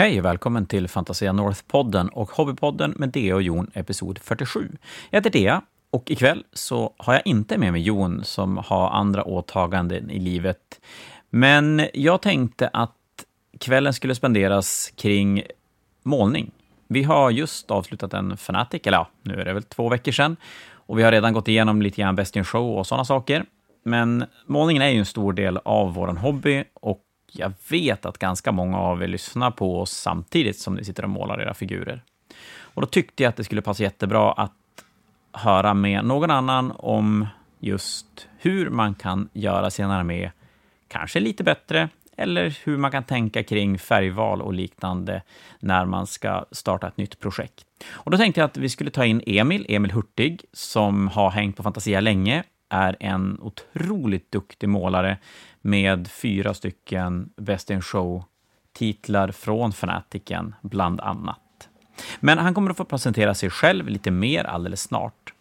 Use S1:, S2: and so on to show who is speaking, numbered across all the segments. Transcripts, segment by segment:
S1: Hej och välkommen till Fantasia North-podden och Hobbypodden med Dea och Jon, episod 47. Jag heter Dea och ikväll så har jag inte med mig Jon som har andra åtaganden i livet. Men jag tänkte att kvällen skulle spenderas kring målning. Vi har just avslutat en Fanatic, eller ja, nu är det väl två veckor sedan. Och vi har redan gått igenom lite grann Best in Show och sådana saker. Men målningen är ju en stor del av vår hobby och jag vet att ganska många av er lyssnar på oss samtidigt som ni sitter och målar era figurer. Och då tyckte jag att det skulle passa jättebra att höra med någon annan om just hur man kan göra sin armé kanske lite bättre, eller hur man kan tänka kring färgval och liknande när man ska starta ett nytt projekt. Och då tänkte jag att vi skulle ta in Emil, Emil Hurtig, som har hängt på Fantasia länge, är en otroligt duktig målare med fyra stycken Best in Show-titlar från Fanatiken, bland annat. Men han kommer att få presentera sig själv lite mer alldeles snart.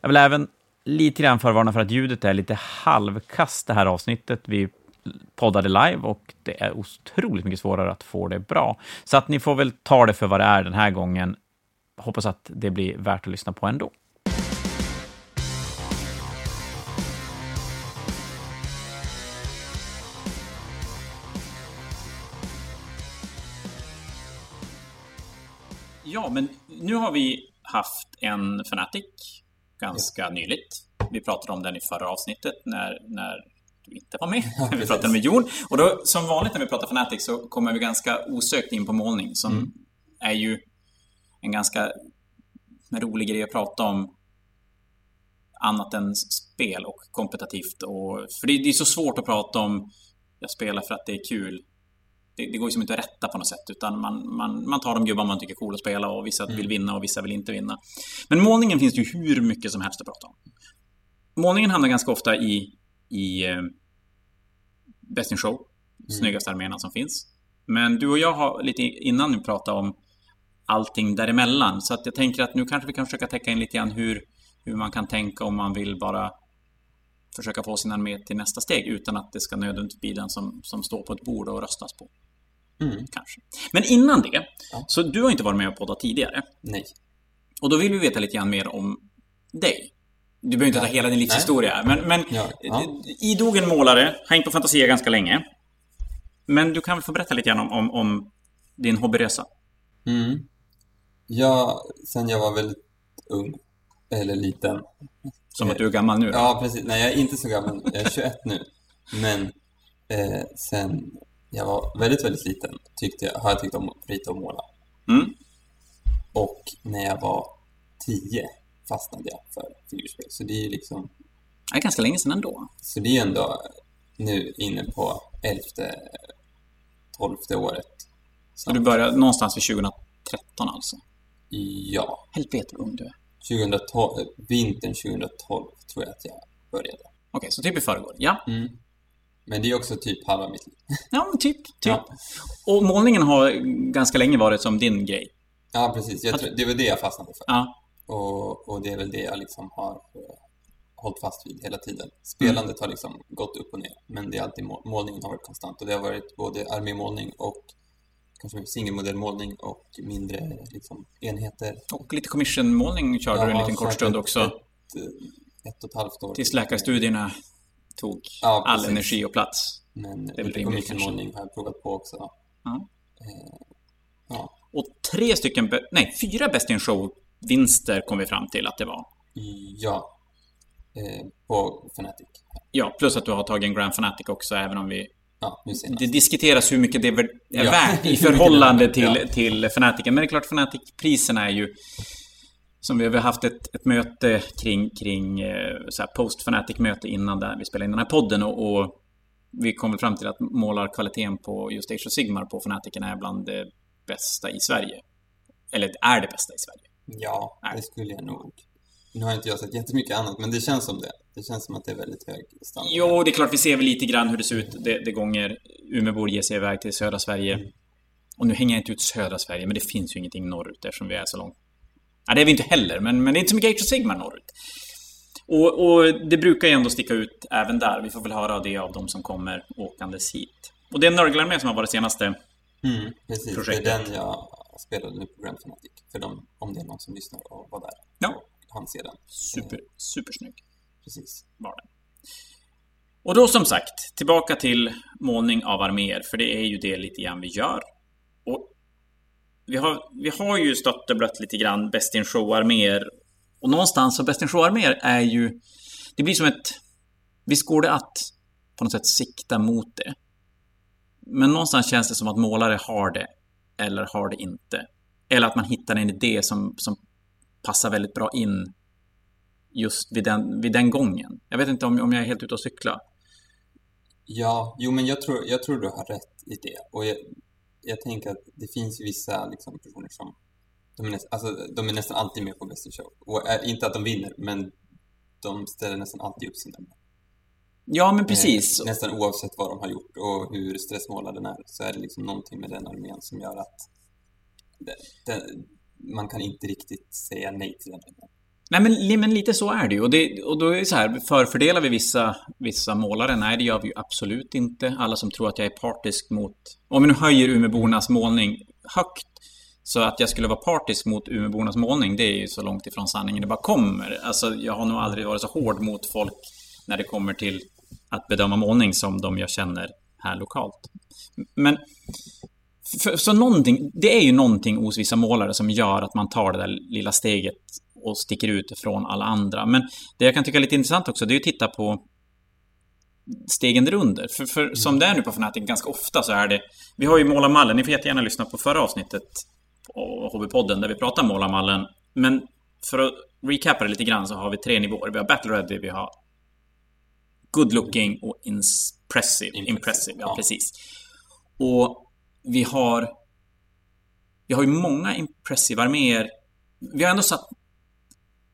S1: Jag vill även lite grann förvarna för att ljudet är lite halvkast det här avsnittet. Vi poddade live och det är otroligt mycket svårare att få det bra. Så att ni får väl ta det för vad det är den här gången. Hoppas att det blir värt att lyssna på ändå. Ja, men nu har vi haft en Fanatic ganska ja. nyligt. Vi pratade om den i förra avsnittet när, när du inte var med. Ja, vi pratade med Jon. Och då, som vanligt när vi pratar Fanatic så kommer vi ganska osökt in på målning som mm. är ju en ganska rolig grej att prata om annat än spel och kompetitivt. Och, för det, det är så svårt att prata om jag spelar för att det är kul det, det går ju som inte att rätta på något sätt, utan man, man, man tar de gubbar man tycker är coola att spela och vissa mm. vill vinna och vissa vill inte vinna. Men målningen finns det ju hur mycket som helst att prata om. Målningen hamnar ganska ofta i, i eh, Best in Show, mm. snyggaste arméerna som finns. Men du och jag har lite innan nu pratat om allting däremellan, så att jag tänker att nu kanske vi kan försöka täcka in lite grann hur, hur man kan tänka om man vill bara försöka få sin armé till nästa steg utan att det ska nödvändigtvis bli den som, som står på ett bord och röstas på. Mm. Kanske. Men innan det, ja. så du har inte varit med och poddat tidigare.
S2: Nej.
S1: Och då vill vi veta lite grann mer om dig. Du behöver inte ja. ta hela din livshistoria, Nej. men, men ja. ja. idogen målare, har hängt på Fantasia ganska länge. Men du kan väl få berätta lite grann om, om, om din hobbyresa?
S2: Mm. Ja, sen jag var väldigt ung, eller liten.
S1: Som att du är gammal nu? Då?
S2: Ja, precis. Nej, jag är inte så gammal. Jag är 21 nu. Men eh, sen jag var väldigt, väldigt liten tyckte jag, har jag tyckt om att rita och måla. Mm. Och när jag var 10 fastnade jag för figurspel. Så det är ju liksom...
S1: Det är ganska länge sedan ändå.
S2: Så det är ändå nu inne på elfte, tolfte året.
S1: Så du började någonstans vid 2013 alltså?
S2: Ja.
S1: Helvete vad ung du är.
S2: 2012, vintern 2012 tror jag att jag började. Okej,
S1: okay, så typ i förrgår. Ja. Mm.
S2: Men det är också typ halva mitt liv.
S1: Ja, typ. typ. Ja. Och målningen har ganska länge varit som din grej.
S2: Ja, precis. Jag tror, det var det jag fastnade för. Ja. Och, och det är väl det jag liksom har uh, hållit fast vid hela tiden. Spelandet mm. har liksom gått upp och ner, men det är alltid mål, målningen har varit konstant. Och det har varit både armémålning och kanske singelmodellmålning och mindre liksom, enheter.
S1: Och lite commissionmålning körde ja, du en liten kort stund också. Ett,
S2: ett och ett halvt år.
S1: Tills läkarstudierna tog ja, all energi och plats.
S2: Men det är lite commissionmålning har jag provat på också. Ja. Eh,
S1: ja. Och tre stycken, nej, fyra Best in Show-vinster kom vi fram till att det var.
S2: Ja, eh, på Fnatic.
S1: Ja, plus att du har tagit en Grand Fnatic också, även om vi Ja, det diskuteras hur mycket det är ja. värt i förhållande till, ja. till Fnaticen. Men det är klart, Fnatic-priserna är ju... Som vi har haft ett, ett möte kring, kring eh, post-Fnatic-möte innan där vi spelade in den här podden. Och, och vi kom fram till att målarkvaliteten på just Age of Sigmar på Fnaticen är bland det bästa i Sverige. Eller är det bästa i Sverige.
S2: Ja, det skulle jag nog nu har inte jag sett jättemycket annat, men det känns som det. Det känns som att det är väldigt hög standard.
S1: Jo, det är klart, vi ser väl lite grann hur det ser ut det, det gånger Umeåbor ger sig iväg till södra Sverige. Mm. Och nu hänger jag inte ut södra Sverige, men det finns ju ingenting norrut eftersom vi är så långt. Ja, det är vi inte heller, men, men det är inte så mycket Age of Sigmar norrut. Och, och, det brukar ju ändå sticka ut även där. Vi får väl höra det av de som kommer åkandes hit. Och det är Nörglarmé som har varit senaste
S2: Mm, precis, projektet. det är den jag spelade nu på Grand Fanatic. För dem, om det är någon som lyssnar och var där.
S1: Ja.
S2: Och han ser den.
S1: Super, supersnygg.
S2: Precis.
S1: Var den. Och då som sagt, tillbaka till målning av arméer, för det är ju det lite grann vi gör. Och vi har, vi har ju stött och blött lite grann Best in Show-arméer. Och någonstans så Best in Show-arméer är ju... Det blir som ett... Visst går det att på något sätt sikta mot det. Men någonstans känns det som att målare har det, eller har det inte. Eller att man hittar en idé som, som passar väldigt bra in just vid den, vid den gången. Jag vet inte om, om jag är helt ute och cykla.
S2: Ja, jo men jag tror, jag tror du har rätt i det. Och jag, jag tänker att det finns vissa liksom, personer som de är, näst, alltså, de är nästan alltid med på Best in Show. Och äh, inte att de vinner, men de ställer nästan alltid upp sina mål.
S1: Ja, men precis.
S2: Eh, nästan oavsett vad de har gjort och hur stressmålad den är så är det liksom någonting med den armén som gör att det, det, man kan inte riktigt säga nej till den.
S1: Nej, men, men lite så är det ju. Och, det, och då är det så här, förfördelar vi vissa, vissa målare? Nej, det gör vi ju absolut inte. Alla som tror att jag är partisk mot... Om vi nu höjer Umeåbornas målning högt, så att jag skulle vara partisk mot Umeåbornas målning, det är ju så långt ifrån sanningen det bara kommer. Alltså, jag har nog aldrig varit så hård mot folk när det kommer till att bedöma målning som de jag känner här lokalt. Men för, så någonting, det är ju någonting hos vissa målare som gör att man tar det där lilla steget och sticker ut från alla andra. Men det jag kan tycka är lite intressant också, det är att titta på stegen därunder. För, för mm. som det är nu på Fnatic, ganska ofta så är det... Vi har ju målarmallen, ni får jättegärna lyssna på förra avsnittet på HB-podden där vi pratar målarmallen. Men för att recapa det lite grann så har vi tre nivåer. Vi har Battle Ready, vi har Good looking och impressive. Impressive, impressive ja, ja, precis. Och vi har... Vi har ju många impressive arméer. Vi har ändå satt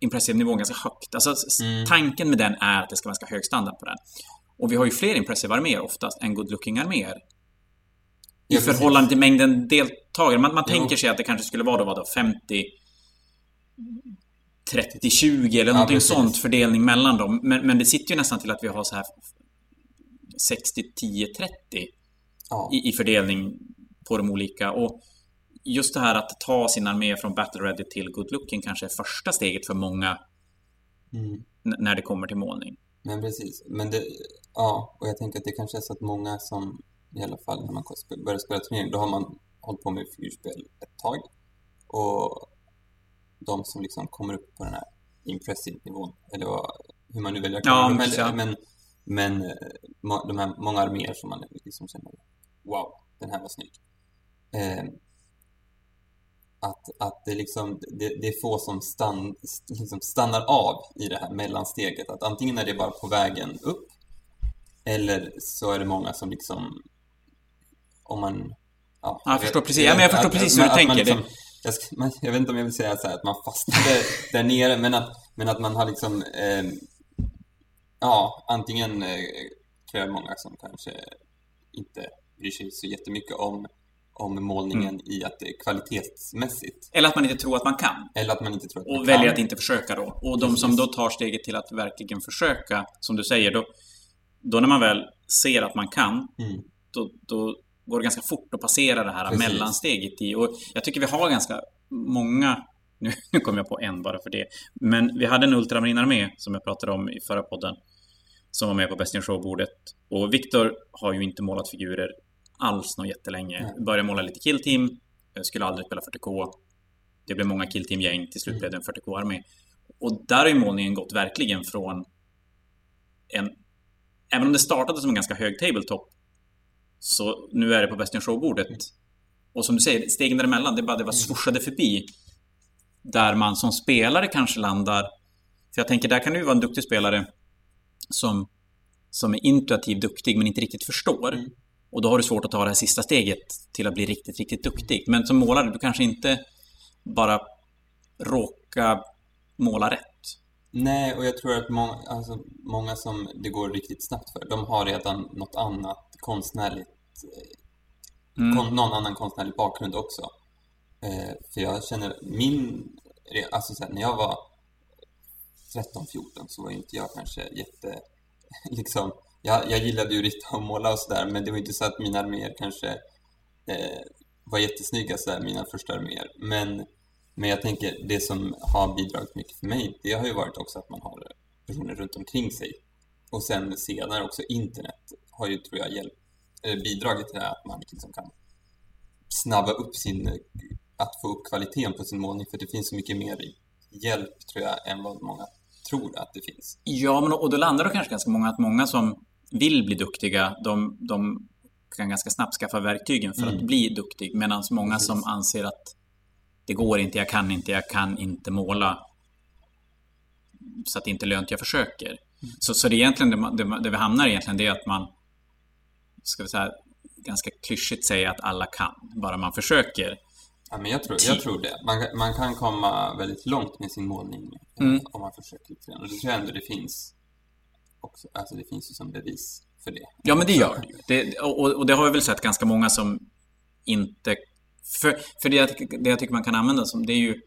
S1: impressive-nivån ganska högt. Alltså mm. tanken med den är att det ska vara ganska hög standard på den. Och vi har ju fler impressive arméer oftast än good-looking arméer. I ja, förhållande till mängden deltagare. Man, man tänker sig att det kanske skulle vara då, vadå, 50 30-20 eller ja, någonting precis. sånt fördelning mellan dem. Men, men det sitter ju nästan till att vi har så här 60-10-30 ja. i, i, fördelning på de olika. Och just det här att ta sin armé från Battle Ready till Good Looking kanske är första steget för många mm. när det kommer till målning.
S2: Men precis. Men det, ja, och jag tänker att det kanske är så att många som i alla fall när man börjar spela turnering, då har man hållit på med figurspel ett tag. Och de som liksom kommer upp på den här impressive-nivån, eller vad, hur man nu väljer att kalla ja. Men, men, men eh, de här många arméer som man liksom känner, wow, den här var snygg. Eh, att, att det, liksom, det, det är få som stann, liksom stannar av i det här mellansteget. Att antingen är det bara på vägen upp eller så är det många som liksom om man...
S1: Ja, jag, förstår precis, ja, men jag förstår att, precis hur du tänker. Liksom,
S2: jag, ska, man, jag, vet inte om jag vill säga så här, att man fastnade där nere, men att, men att man har liksom... Eh, ja, antingen eh, tror jag många som kanske inte bryr sig så jättemycket om om målningen mm. i att det är kvalitetsmässigt.
S1: Eller att man inte tror att man kan.
S2: Eller att man inte tror att man
S1: och väljer att inte försöka då. Och de som då tar steget till att verkligen försöka, som du säger, då, då när man väl ser att man kan, mm. då, då går det ganska fort att passera det här Precis. mellansteget i. Och jag tycker vi har ganska många nu, nu kom jag på en bara för det. Men vi hade en ultramarinarmé som jag pratade om i förra podden. Som var med på Best in Show-bordet. Och Viktor har ju inte målat figurer alls något jättelänge. Mm. Började måla lite killteam. Jag skulle aldrig spela 40K. Det blev många killteam-gäng. Till slut blev det en 40K-armé. Och där har ju målningen gått verkligen från en... Även om det startade som en ganska hög tabletop så nu är det på Best in Show-bordet. Och som du säger, stegen däremellan, det bara det var swooshade förbi. Där man som spelare kanske landar... För jag tänker, där kan du vara en duktig spelare som, som är intuitivt duktig men inte riktigt förstår. Mm. Och då har du svårt att ta det här sista steget till att bli riktigt, riktigt duktig. Men som målare, du kanske inte bara råkar måla rätt.
S2: Nej, och jag tror att många, alltså, många som det går riktigt snabbt för, de har redan något annat konstnärligt, eh, mm. kon, någon annan konstnärlig bakgrund också. Eh, för jag känner min, alltså så här, när jag var 13-14 så var inte jag kanske jätte, liksom, jag, jag gillade ju rita och måla och sådär men det var inte så att mina arméer kanske eh, var jättesnygga, så där, mina första arméer. Men, men jag tänker, det som har bidragit mycket för mig, det har ju varit också att man har personer runt omkring sig. Och sen senare också internet har ju, tror jag, hjälpt, eh, bidragit till det här att man liksom kan snabba upp sin, att få upp kvaliteten på sin målning, för det finns så mycket mer hjälp, tror jag, än vad många tror att det finns.
S1: Ja, men, och då landar det kanske ganska många, att många som vill bli duktiga, de, de kan ganska snabbt skaffa verktygen för mm. att bli duktig. Medan många Precis. som anser att det går inte, jag kan inte, jag kan inte måla. Så att det inte är lönt jag försöker. Mm. Så, så det, egentligen, det, det, det vi hamnar egentligen det är att man, ska vi säga, ganska klyschigt säga att alla kan, bara man försöker.
S2: Ja, men jag tror, jag tror det. Man, man kan komma väldigt långt med sin målning mm. om man försöker lite grann. Och det tror jag ändå det finns också. Alltså det finns ju som bevis för det.
S1: Ja, men det gör det. Det, och, och, det har vi väl sett ganska många som inte... För, för det, jag, det jag tycker man kan använda som, det är ju...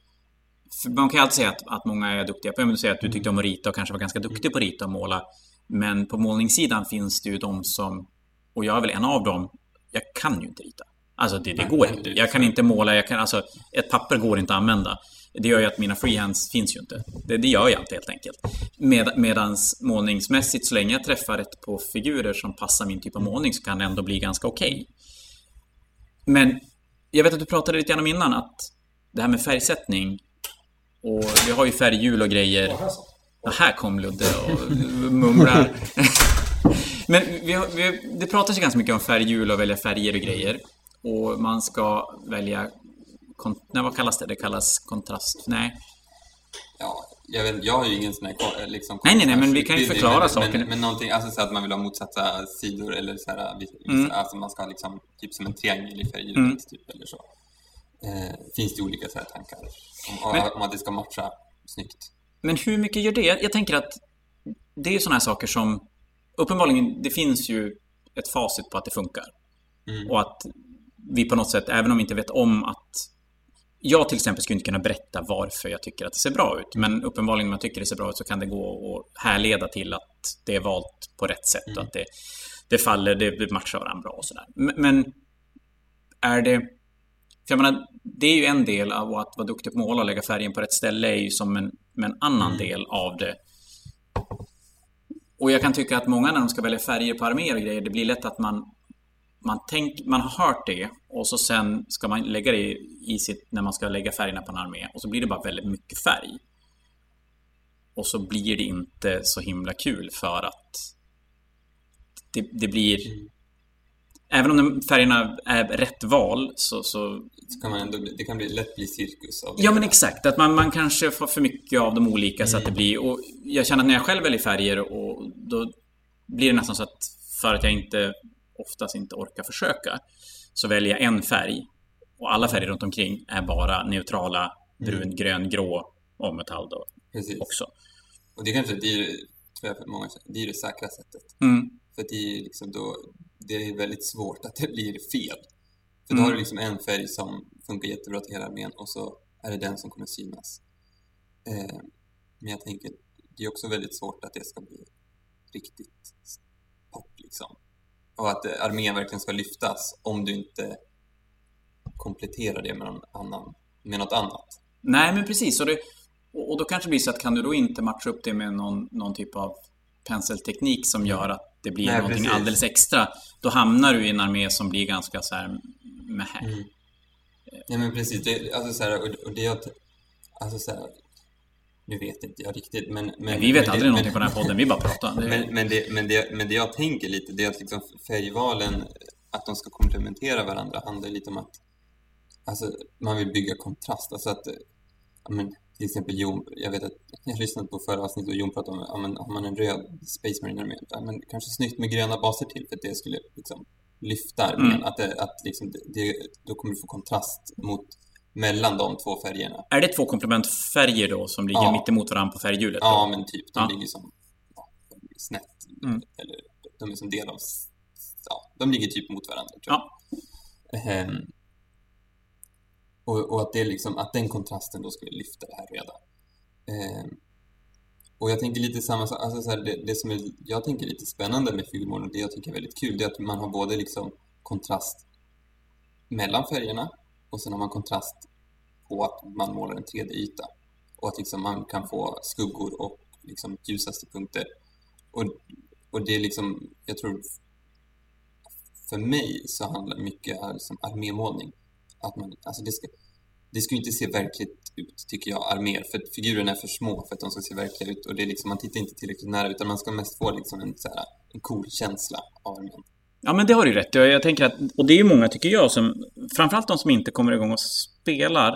S1: man kan ju alltid säga att, att många är duktiga på, du säger att du tyckte om att rita och kanske var ganska duktig på att rita och måla. Men på målningssidan finns det ju de som, och jag är väl en av dem, jag kan ju inte rita. Alltså det, det går inte. Jag kan inte måla, jag kan, alltså ett papper går inte att använda. Det gör ju att mina freehands finns ju inte. Det, det gör jag inte helt enkelt. Med, medans målningsmässigt, så länge jag träffar rätt på figurer som passar min typ av målning så kan det ändå bli ganska okej. Okay. Men jag vet att du pratade lite grann om innan att det här med färgsättning och vi har ju färghjul och grejer. Ja, här kom Ludde och mumlar. Men vi har, vi, det pratas ju ganska mycket om färghjul och välja färger och grejer. Och man ska välja nej, vad kallas det? Det kallas kontrast... Nej.
S2: Ja, jag, vet, jag har ju ingen sån här liksom,
S1: Nej, nej, nej, men vi kan ju förklara
S2: men,
S1: saker.
S2: Men, men någonting, alltså så att man vill ha motsatta sidor eller så här, mm. alltså man ska ha liksom, typ som en triangel i färgdjupet, mm. typ, eller så. Eh, finns det olika så här tankar om, men, om att det ska matcha snyggt.
S1: Men hur mycket gör det? Jag tänker att det är sådana här saker som uppenbarligen, det finns ju ett facit på att det funkar. Mm. Och att vi på något sätt, även om vi inte vet om att jag till exempel skulle inte kunna berätta varför jag tycker att det ser bra ut. Men uppenbarligen om jag tycker det ser bra ut så kan det gå att härleda till att det är valt på rätt sätt mm. och att det, det faller, det matchar varandra bra och sådär. Men är det... För jag menar, det är ju en del av att vara duktig på måla och lägga färgen på rätt ställe är ju som en, en annan mm. del av det. Och jag kan tycka att många när de ska välja färger på arméer och grejer, det blir lätt att man man, tänk, man har hört det och så sen ska man lägga det i sitt, när man ska lägga färgerna på en armé och så blir det bara väldigt mycket färg. Och så blir det inte så himla kul för att det, det blir... Även om färgerna är rätt val så... så
S2: kan man ändå bli, det kan bli, lätt bli cirkus av det.
S1: Ja men exakt, att man, man kanske får för mycket av de olika mm. så att det mm. blir... Och jag känner att när jag själv väljer färger och då blir det nästan så att för att jag inte oftast inte orkar försöka, så väljer jag en färg och alla färger runt omkring är bara neutrala, brun, mm. grön, grå och metall då Precis. också.
S2: Och det kanske det är, tror jag för många, det är det säkra sättet.
S1: Mm.
S2: För det är liksom då, det är väldigt svårt att det blir fel. För då mm. har du liksom en färg som funkar jättebra till hela armén och så är det den som kommer synas. Eh, men jag tänker, det är också väldigt svårt att det ska bli riktigt pop liksom och att armén verkligen ska lyftas om du inte kompletterar det med, någon annan, med något annat.
S1: Nej, men precis. Och, det, och då kanske det blir så att kan du då inte matcha upp det med någon, någon typ av penselteknik som gör att det blir Nej, någonting precis. alldeles extra. Då hamnar du i en armé som blir ganska så här med här. Mm.
S2: Ja, men precis. Det, alltså så här, och det jag... Alltså så här, nu vet inte jag riktigt, men... men
S1: vi vet
S2: men
S1: aldrig det, någonting men, på den här podden, vi bara pratar.
S2: Det... Men, men, det, men, det, men det jag tänker lite, det är att liksom färgvalen, att de ska komplementera varandra, handlar lite om att alltså, man vill bygga kontrast. Alltså att, men, till exempel Jon, jag vet att jag lyssnade på förra avsnittet och Jon pratade om, ja, men, har man en röd Space Marine armé, ja, men kanske snyggt med gröna baser till för att det skulle liksom lyfta armén. Mm. Att, det, att liksom, det, då kommer du få kontrast mot mellan de två färgerna.
S1: Är det två komplementfärger då som ligger ja. mitt emot varandra på färghjulet?
S2: Ja, men typ. De ja. ligger som ja, snett. Mm. Eller de är som del av... Ja, de ligger typ mot varandra, tror jag. Ja. Um, och, och, att, det liksom, att den kontrasten då skulle lyfta det här redan. Um, och jag tänker lite samma sak, alltså så här, det, det, som är, jag tänker lite spännande med figurmål och det jag tycker är väldigt kul, det är att man har både liksom kontrast mellan färgerna och sen har man kontrast på att man målar en 3D-yta. Och att liksom man kan få skuggor och liksom ljusaste punkter. Och, och det är liksom, jag tror för mig så handlar mycket om liksom armémålning. Att man, alltså det ska, det ska ju inte se verkligt ut, tycker jag, arméer. För figurerna är för små för att de ska se verkliga ut. Och det är liksom, man tittar inte tillräckligt nära, utan man ska mest få liksom en, så här, en cool känsla av armén.
S1: Ja, men det har du rätt jag, jag tänker att, Och det är ju många, tycker jag, som... Framförallt de som inte kommer igång och spelar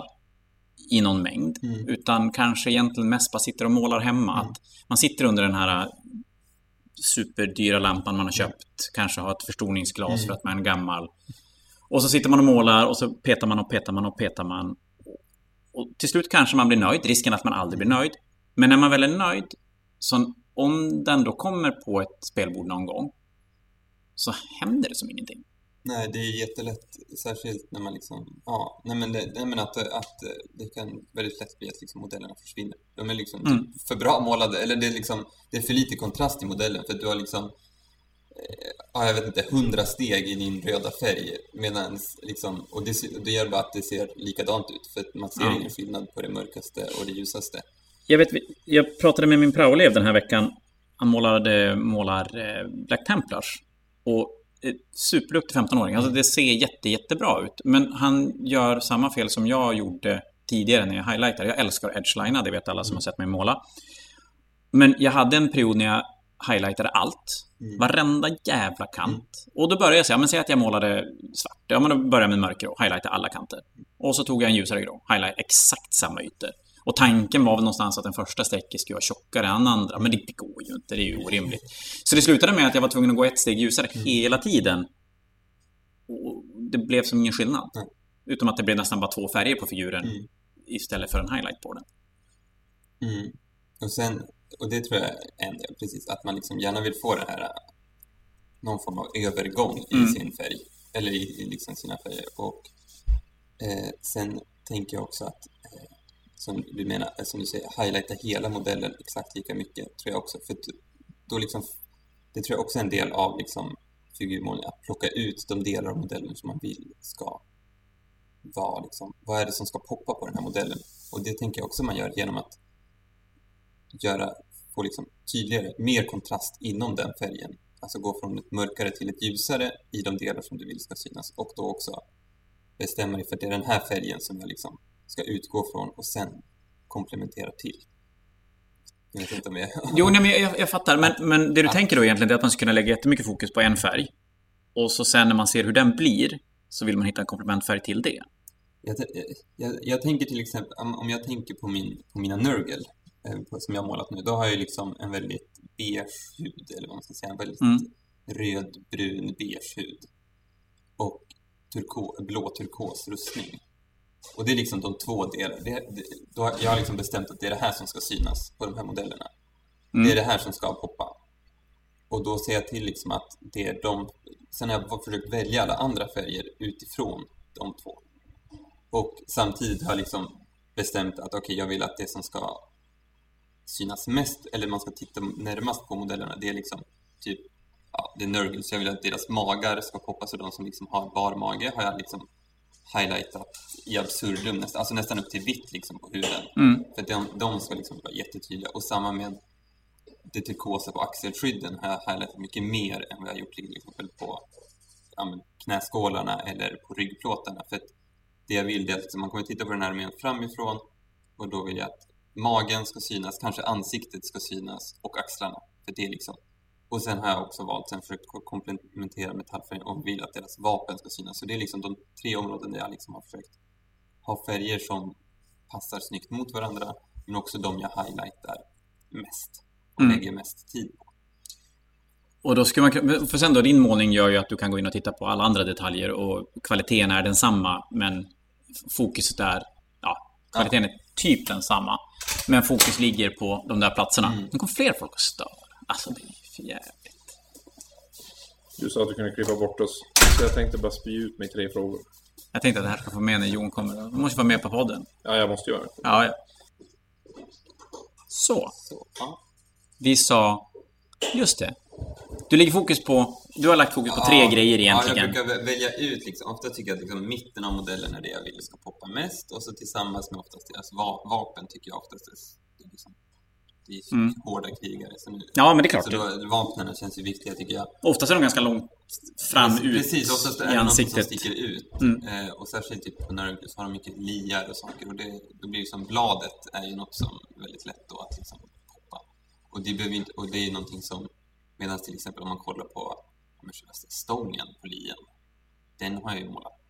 S1: i någon mängd. Mm. Utan kanske egentligen mest bara sitter och målar hemma. Mm. Att man sitter under den här superdyra lampan man har köpt. Kanske har ett förstoringsglas mm. för att man är gammal. Och så sitter man och målar och så petar man och petar man och petar man. Och till slut kanske man blir nöjd. Risken att man aldrig blir nöjd. Men när man väl är nöjd, så om den då kommer på ett spelbord någon gång, så händer det som ingenting.
S2: Nej, det är jättelätt, särskilt när man liksom, ja, nej men, det, nej men att, att det kan väldigt lätt bli att liksom modellerna försvinner. De är liksom mm. typ för bra målade, eller det är liksom, det är för lite kontrast i modellen för att du har liksom, eh, ja, jag vet inte, hundra steg i din röda färg medan liksom, och det, det gör bara att det ser likadant ut för att man ser mm. ingen skillnad på det mörkaste och det ljusaste.
S1: Jag vet, jag pratade med min praoelev den här veckan. Han målade, målar eh, Black Templars. Och superduktig 15-åring. Alltså det ser jätte, jättebra ut. Men han gör samma fel som jag gjorde tidigare när jag highlightade. Jag älskar edgelina, det vet alla som har sett mig måla. Men jag hade en period när jag highlightade allt. Mm. Varenda jävla kant. Mm. Och då började jag säga, men säg att jag målade svart. Ja, men då började jag med mörkgrå, highlighta alla kanter. Och så tog jag en ljusare grå, highlight exakt samma ytor. Och tanken var väl någonstans att den första strecket skulle vara tjockare än andra, men det, det går ju inte. Det är ju orimligt. Så det slutade med att jag var tvungen att gå ett steg ljusare mm. hela tiden. Och det blev som ingen skillnad. Mm. Utom att det blev nästan bara två färger på figuren mm. istället för en highlight på den.
S2: Mm. Och sen, och det tror jag är en del, precis, att man liksom gärna vill få det här någon form av övergång i mm. sin färg, eller i, i liksom sina färger. Och eh, sen tänker jag också att som du menar, eh, som du säger, highlighta hela modellen exakt lika mycket, tror jag också. För då liksom, det tror jag också är en del av liksom figurmålning, att plocka ut de delar av modellen som man vill ska vara liksom, vad är det som ska poppa på den här modellen? Och det tänker jag också man gör genom att göra, få liksom tydligare, mer kontrast inom den färgen. Alltså gå från ett mörkare till ett ljusare i de delar som du vill ska synas och då också bestämma dig för att det är den här färgen som jag liksom ska utgå från och sen komplementera till. Jag vet inte om jag...
S1: jo, nej, men jag, jag fattar. Men, men det du ja. tänker då egentligen är att man ska kunna lägga jättemycket fokus på en färg. Och så sen när man ser hur den blir så vill man hitta en komplementfärg till det.
S2: Jag, jag, jag, tänker till exempel, om jag tänker på, min, på mina Nurgle eh, som jag har målat nu, då har jag liksom en väldigt beige hud, eller vad man ska säga, en väldigt mm. rödbrun beige hud. Och turko, blå turkos rustning. Och det är liksom de två delarna. Det, det, då, jag har liksom bestämt att det är det här som ska synas på de här modellerna. Mm. Det är det här som ska poppa. Och då ser jag till liksom att det är de... Sen har jag försökt välja alla andra färger utifrån de två. Och samtidigt har jag liksom bestämt att okej, okay, jag vill att det som ska synas mest, eller man ska titta närmast på modellerna, det är liksom typ, ja, det är Nurgles. Jag vill att deras magar ska poppa, så de som liksom har bar mage har jag liksom highlightat i absurdum, nästan, alltså nästan upp till vitt liksom på huden. Mm. För de, de ska liksom vara jättetydliga. Och samma med det turkosa på axelskydden har jag highlightat mycket mer än vad jag gjort till exempel på ja, knäskålarna eller på ryggplåtarna. För det jag vill är att man kommer titta på den här armén framifrån och då vill jag att magen ska synas, kanske ansiktet ska synas och axlarna. För det är liksom och sen har jag också valt, sen försökt komplementera metallfärgen och vill att deras vapen ska synas. Så det är liksom de tre områden där jag liksom har försökt ha färger som passar snyggt mot varandra, men också de jag highlightar mest och mm. lägger mest tid på.
S1: Och då ska man, för sen då, din målning gör ju att du kan gå in och titta på alla andra detaljer och kvaliteten är densamma, men fokuset är, ja, kvaliteten ja. är typ densamma. Men fokus ligger på de där platserna. Mm. Nu kommer fler folk att störa. Alltså, det för jävligt.
S3: Du sa att du kunde klippa bort oss. Så jag tänkte bara spy ut mig tre frågor.
S1: Jag tänkte att det här ska få med när Jon kommer. Du måste vara med på podden.
S3: Ja, jag måste göra det.
S1: Ja, ja. Så. Vi sa... Just det. Du lägger fokus på du har lagt fokus på tre
S2: ja,
S1: grejer egentligen.
S2: Ja, jag brukar välja ut liksom, ofta tycker jag att liksom, mitten av modellen är det jag vill ska poppa mest och så tillsammans med oftast deras va vapen tycker jag oftast är liksom det är mm. hårda krigare. Så nu,
S1: ja, men det är klart.
S2: Så då, vapnen känns ju viktiga tycker jag.
S1: Oftast är de ganska långt fram
S2: precis,
S1: ut
S2: Precis, oftast är
S1: det något som
S2: sticker ut. Mm. Eh, och särskilt typ på Nurgle så har de mycket liar och saker och det, då blir liksom bladet är ju något som är väldigt lätt då att liksom poppa. Och det, behöver inte, och det är ju någonting som, medan till exempel om man kollar på stången på lien, den har jag ju målat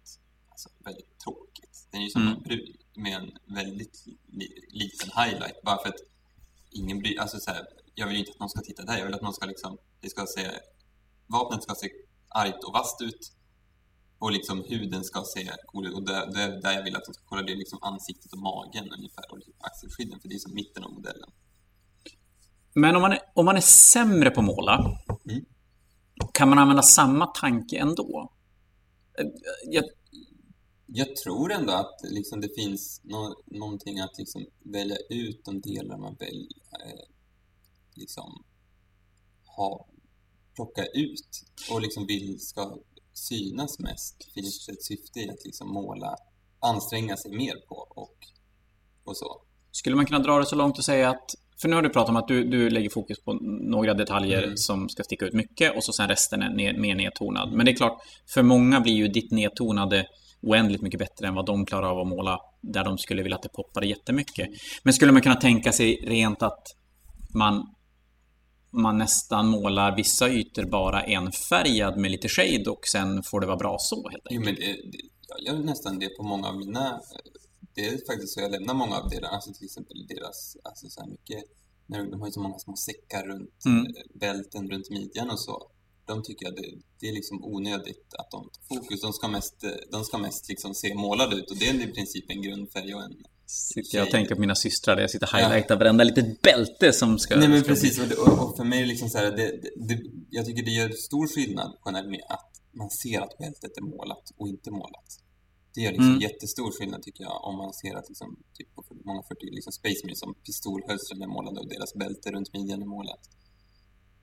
S2: alltså, väldigt tråkigt. Den är ju som mm. en brun med en väldigt li, liten highlight bara för att ingen bryr alltså så här, jag vill ju inte att någon ska titta där, jag vill att någon ska liksom, det ska se, vapnet ska se argt och vasst ut och liksom huden ska se cool ut och där, där, där jag vill att de ska kolla det är liksom ansiktet och magen ungefär och liksom axelskydden för det är som mitten av modellen.
S1: Men om man är, om man är sämre på att måla, mm. kan man använda samma tanke ändå?
S2: Jag, jag tror ändå att liksom det finns no någonting att liksom välja ut de delar man vill eh, liksom ha, plocka ut och liksom vill ska synas mest. Finns det ett syfte i att liksom måla, anstränga sig mer på och, och så.
S1: Skulle man kunna dra det så långt och säga att för nu har du pratat om att du, du lägger fokus på några detaljer mm. som ska sticka ut mycket och så sen resten är ner, mer nedtonad. Men det är klart, för många blir ju ditt nedtonade oändligt mycket bättre än vad de klarar av att måla där de skulle vilja att det poppade jättemycket. Men skulle man kunna tänka sig rent att man, man nästan målar vissa ytor bara enfärgad med lite shade och sen får det vara bra så helt
S2: enkelt? Jo, men det, det, jag gör nästan det på många av mina... Det är faktiskt så jag lämnar många av deras, alltså till exempel deras, alltså så här mycket, när de har ju så många små säckar runt mm. bälten, runt midjan och så de tycker att det, det, är liksom onödigt att de tar fokus. De ska mest, de ska mest liksom se målade ut och det är i princip en grundfärg och en
S1: Sitter jag och tänker på mina systrar där jag sitter och highlightar ja. varenda litet bälte som ska...
S2: Nej men precis, och, och, för mig är liksom så här, det, det, jag tycker det gör stor skillnad på en armé att man ser att bältet är målat och inte målat. Det gör liksom mm. jättestor skillnad tycker jag om man ser att liksom, typ på många 40 liksom Space som pistolhölstren är målade och deras bälte runt midjan är målat.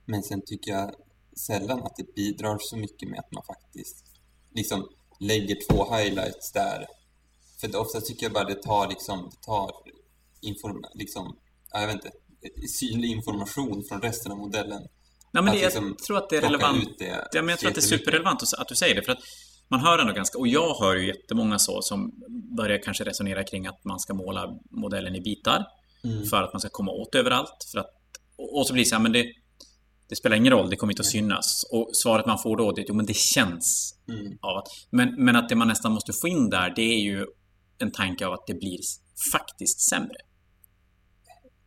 S2: Men sen tycker jag sällan att det bidrar så mycket med att man faktiskt liksom lägger två highlights där. För ofta tycker jag bara det tar liksom, det tar inform liksom, jag vet inte, synlig information från resten av modellen.
S1: Nej, men det, liksom jag tror att det är relevant. Det ja, men jag tror att det är superrelevant att du säger det. För att man hör ändå ganska, och jag hör ju jättemånga så som börjar kanske resonera kring att man ska måla modellen i bitar. Mm. För att man ska komma åt överallt. För att, och så blir det så här, men det, det spelar ingen roll, det kommer inte att synas. Och svaret man får då, det är jo men det känns. Mm. Av att, men, men att det man nästan måste få in där, det är ju en tanke av att det blir faktiskt sämre.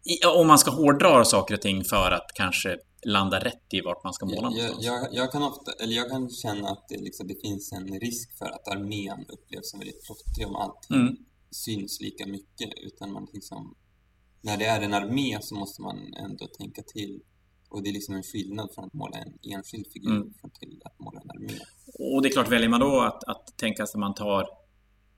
S1: I, om man ska hårdra saker och ting för att kanske landa rätt i vart man ska måla
S2: jag, jag, jag, jag, kan ofta, eller jag kan känna att det, liksom, det finns en risk för att armén upplevs som väldigt plottrig om allting mm. syns lika mycket. Utan man liksom, när det är en armé så måste man ändå tänka till och det är liksom en skillnad från att måla en enskild figur mm. till att måla en armé.
S1: Och det är klart, väljer man då att, att tänka sig att man tar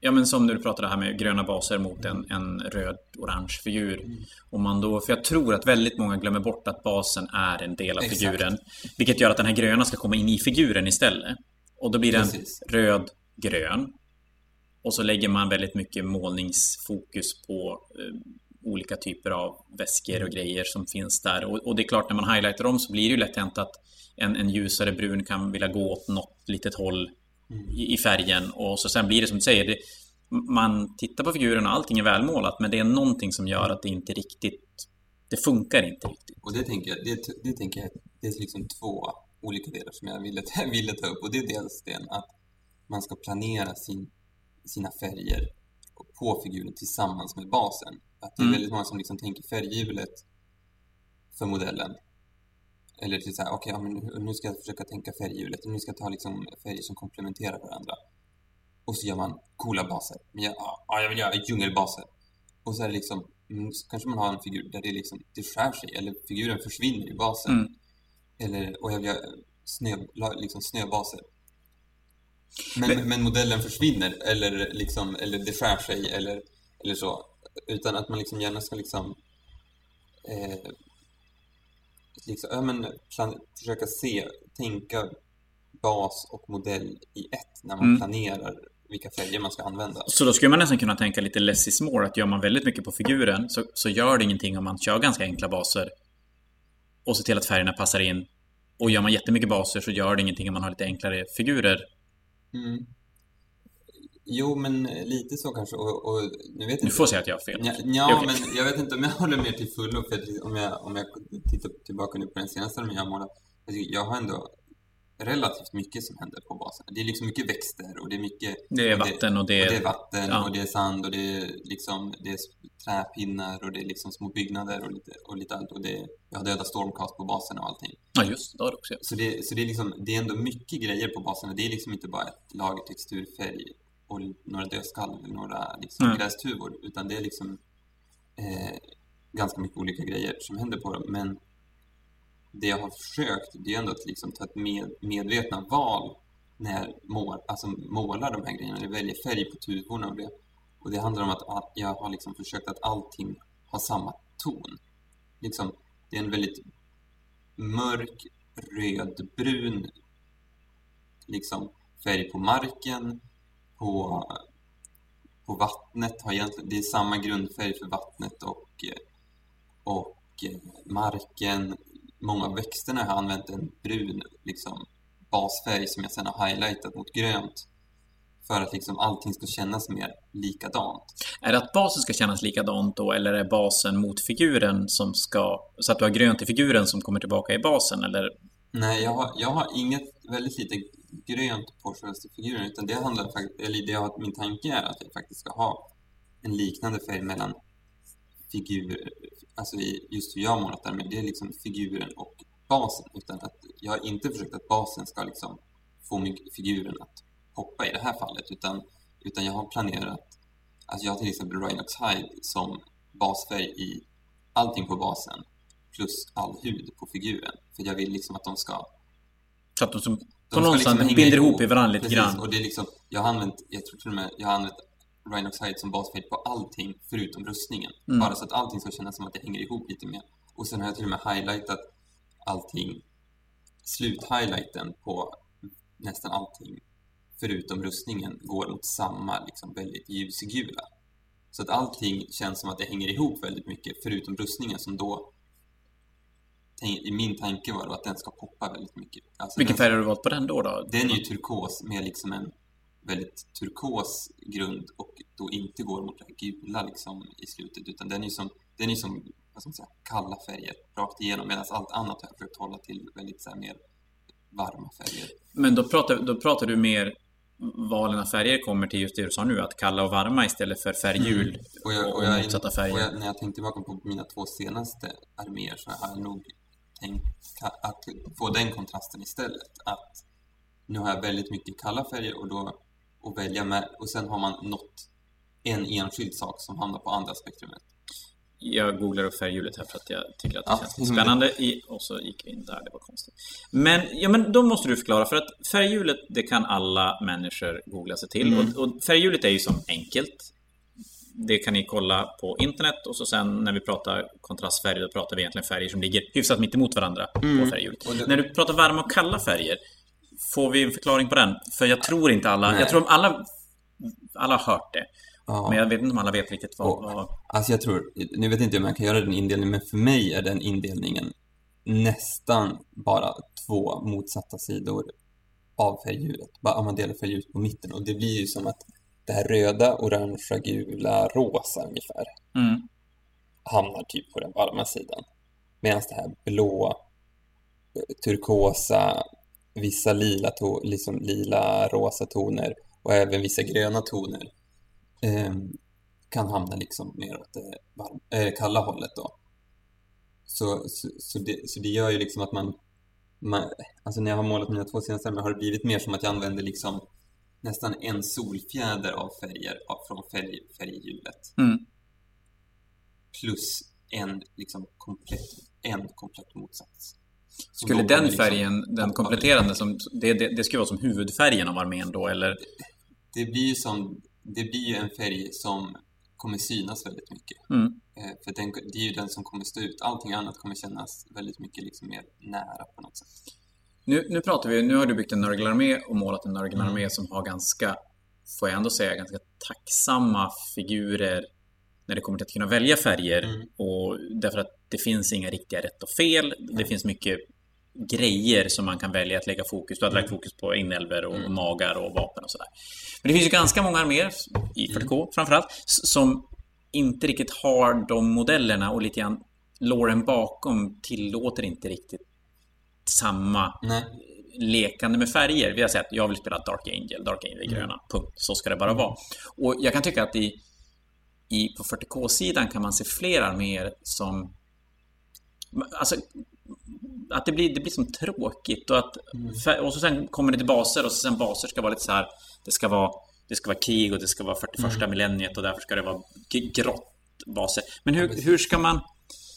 S1: Ja men som du pratade här med gröna baser mot en, en röd-orange figur. Mm. Om man då, för jag tror att väldigt många glömmer bort att basen är en del av Exakt. figuren. Vilket gör att den här gröna ska komma in i figuren istället. Och då blir den röd-grön. Och så lägger man väldigt mycket målningsfokus på eh, olika typer av väskor och mm. grejer som finns där. Och, och, det är klart, när man highlightar dem så blir det ju lätt hänt att en, en ljusare brun kan vilja gå åt något litet håll mm. i, i, färgen. Och så sen blir det som du säger, det, man tittar på figuren och allting är välmålat, men det är någonting som gör att det inte riktigt det funkar inte riktigt.
S2: Och det tänker jag, det, det tänker jag, det är liksom två olika delar som jag ville, ville ta upp. Och det är dels den att man ska planera sin, sina färger på figuren tillsammans med basen. Att det är mm. väldigt många som liksom tänker färghjulet för modellen. Eller till så här, okej, okay, ja, nu ska jag försöka tänka färghjulet. Nu ska jag ta liksom färger som komplementerar varandra. Och så gör man coola baser. Men jag, ja, jag vill göra djungelbaser. Och så är det liksom, mm, så kanske man har en figur där det liksom, det skär sig. Eller figuren försvinner i basen. Mm. Eller, och jag vill göra snö, liksom snöbaser. Men, men, men, modellen försvinner eller, liksom, eller det skär sig eller, eller så. Utan att man liksom gärna ska liksom, eh, liksom ja, men, plan, försöka se, tänka bas och modell i ett när man mm. planerar vilka färger man ska använda.
S1: Så då skulle man nästan kunna tänka lite less is more, att gör man väldigt mycket på figuren så, så gör det ingenting om man kör ganska enkla baser och ser till att färgerna passar in. Och gör man jättemycket baser så gör det ingenting om man har lite enklare figurer.
S2: Mm. Jo, men lite så kanske. Och, och nu vet
S1: du får säga att jag har fel.
S2: Ja, ja okay. men jag vet inte om jag håller med till fullo. För om jag, om jag tittar tillbaka nu på den senaste armén jag målat. Alltså jag har ändå relativt mycket som händer på basen. Det är liksom mycket växter och det är mycket...
S1: Det är vatten och det är...
S2: Och det är vatten ja. och det är sand och det är liksom det är träpinnar och det är liksom små byggnader och lite, och lite allt. Och det är, jag har döda stormcast på basen och allting.
S1: Ja, just det.
S2: också. Så, det, så det, är liksom, det är ändå mycket grejer på basen. Det är liksom inte bara ett lager texturfärg och några dödskall eller några liksom mm. grästuvor. Utan det är liksom eh, ganska mycket olika grejer som händer på dem. Men det jag har försökt, det är ändå att liksom ta ett med, medvetna val när mål, alltså målar de här grejerna, eller väljer färg på tuvorna och det. Och det handlar om att jag har liksom försökt att allting har samma ton. Liksom, det är en väldigt mörk, rödbrun liksom, färg på marken, på, på vattnet. Har egentligen, det är samma grundfärg för vattnet och, och marken många av växterna har använt en brun liksom, basfärg som jag sen har highlightat mot grönt för att liksom allting ska kännas mer likadant.
S1: Är det att basen ska kännas likadant då, eller är basen mot figuren som ska... Så att du har grönt i figuren som kommer tillbaka i basen, eller?
S2: Nej, jag har, jag har inget, väldigt lite grönt på figuren, utan det handlar faktiskt, eller det har, min tanke är att jag faktiskt ska ha en liknande färg mellan figur, alltså just hur jag målat där, men det är liksom figuren och basen. Utan att jag har inte försökt att basen ska liksom få figuren att hoppa i det här fallet, utan, utan jag har planerat, alltså jag har till exempel Rhinox Hide som basfärg i allting på basen plus all hud på figuren. För jag vill liksom att de ska...
S1: Så att de som på någonstans liksom binder ihop i varandra lite grann.
S2: och det är liksom, jag har använt, jag tror till och med, jag har använt Rhinoxide som basfärg på allting förutom rustningen. Mm. Bara så att allting ska kännas som att det hänger ihop lite mer. Och sen har jag till och med highlightat allting, sluthighlighten på nästan allting förutom rustningen går mot samma liksom väldigt ljusgula. Så att allting känns som att det hänger ihop väldigt mycket förutom rustningen som då i min tanke var då att den ska poppa väldigt mycket.
S1: Alltså Vilken färg har du valt på den då? då?
S2: Den är ju turkos med liksom en väldigt turkos grund och då inte går mot det gula liksom i slutet utan den är som, den är som vad ska man säga, kalla färger rakt igenom medan allt annat har jag försökt hålla till väldigt så här, mer varma färger.
S1: Men då pratar, då pratar du mer valen av färger kommer till just det du sa nu, att kalla och varma istället för färghjul mm.
S2: och, jag, och, och jag, motsatta färger. Och jag, när jag tänkte tillbaka på mina två senaste arméer så har jag nog att få den kontrasten istället. Att nu har jag väldigt mycket kalla färger och då och välja med och sen har man nått en enskild sak som hamnar på andra spektrumet.
S1: Jag googlar upp färghjulet här för att jag tycker att det ja, känns spännande. I, och så gick vi in där, det var konstigt. Men, ja, men då måste du förklara, för att färghjulet, det kan alla människor googla sig till. Mm. Och, och färghjulet är ju som enkelt. Det kan ni kolla på internet och så sen när vi pratar kontrastfärger, då pratar vi egentligen färger som ligger hyfsat mitt emot varandra mm. på färghjulet. Det... När du pratar varma och kalla färger, Får vi en förklaring på den? För jag tror inte alla... Nej. Jag tror alla... Alla har hört det. Ja. Men jag vet inte om alla vet riktigt vad, och, vad...
S2: Alltså jag tror... Nu vet inte om man kan göra den indelningen, men för mig är den indelningen nästan bara två motsatta sidor av färgdjuret. Bara om man delar färgdjuret på mitten. Och det blir ju som att det här röda, orangea, gula, rosa ungefär mm. hamnar typ på den varma sidan. Medan det här blå, turkosa, vissa lila, liksom lila rosa toner och även vissa gröna toner eh, kan hamna liksom mer åt det varm, äh, kalla hållet då. Så, så, så, det, så det gör ju liksom att man, man alltså när jag har målat mina två senaste har det blivit mer som att jag använder liksom nästan en solfjäder av färger från färg, färghjulet. Mm. Plus en liksom komplett, en komplett motsats.
S1: Skulle den färgen, liksom, den kompletterande, som, det, det, det skulle vara som huvudfärgen av armén då, eller?
S2: Det blir ju som, det blir en färg som kommer synas väldigt mycket. Mm. Eh, för den, det är ju den som kommer stå ut. Allting annat kommer kännas väldigt mycket liksom mer nära på något sätt.
S1: Nu, nu pratar vi, nu har du byggt en Nurgle-armé och målat en Nurgle-armé mm. som har ganska, får jag ändå säga, ganska tacksamma figurer när det kommer till att kunna välja färger. Mm. Och därför att det finns inga riktiga rätt och fel. Det mm. finns mycket grejer som man kan välja att lägga fokus på. Att lägga mm. fokus på inälvor och, mm. magar och vapen och sådär. Men det finns ju ganska många arméer, i 40K mm. framförallt, som inte riktigt har de modellerna och lite grann låren bakom tillåter inte riktigt samma Nej. lekande med färger. Vi har sett, jag vill spela Dark Angel, Dark Angel är mm. gröna, punkt. Så ska det bara vara. Och jag kan tycka att i, i på 40K-sidan kan man se fler arméer som Alltså, att det blir, det blir som tråkigt och att... Mm. Och så sen kommer det till baser och så sen baser ska vara lite så här... Det ska vara, det ska vara krig och det ska vara 41 mm. millenniet och därför ska det vara grått baser. Men hur, hur ska man...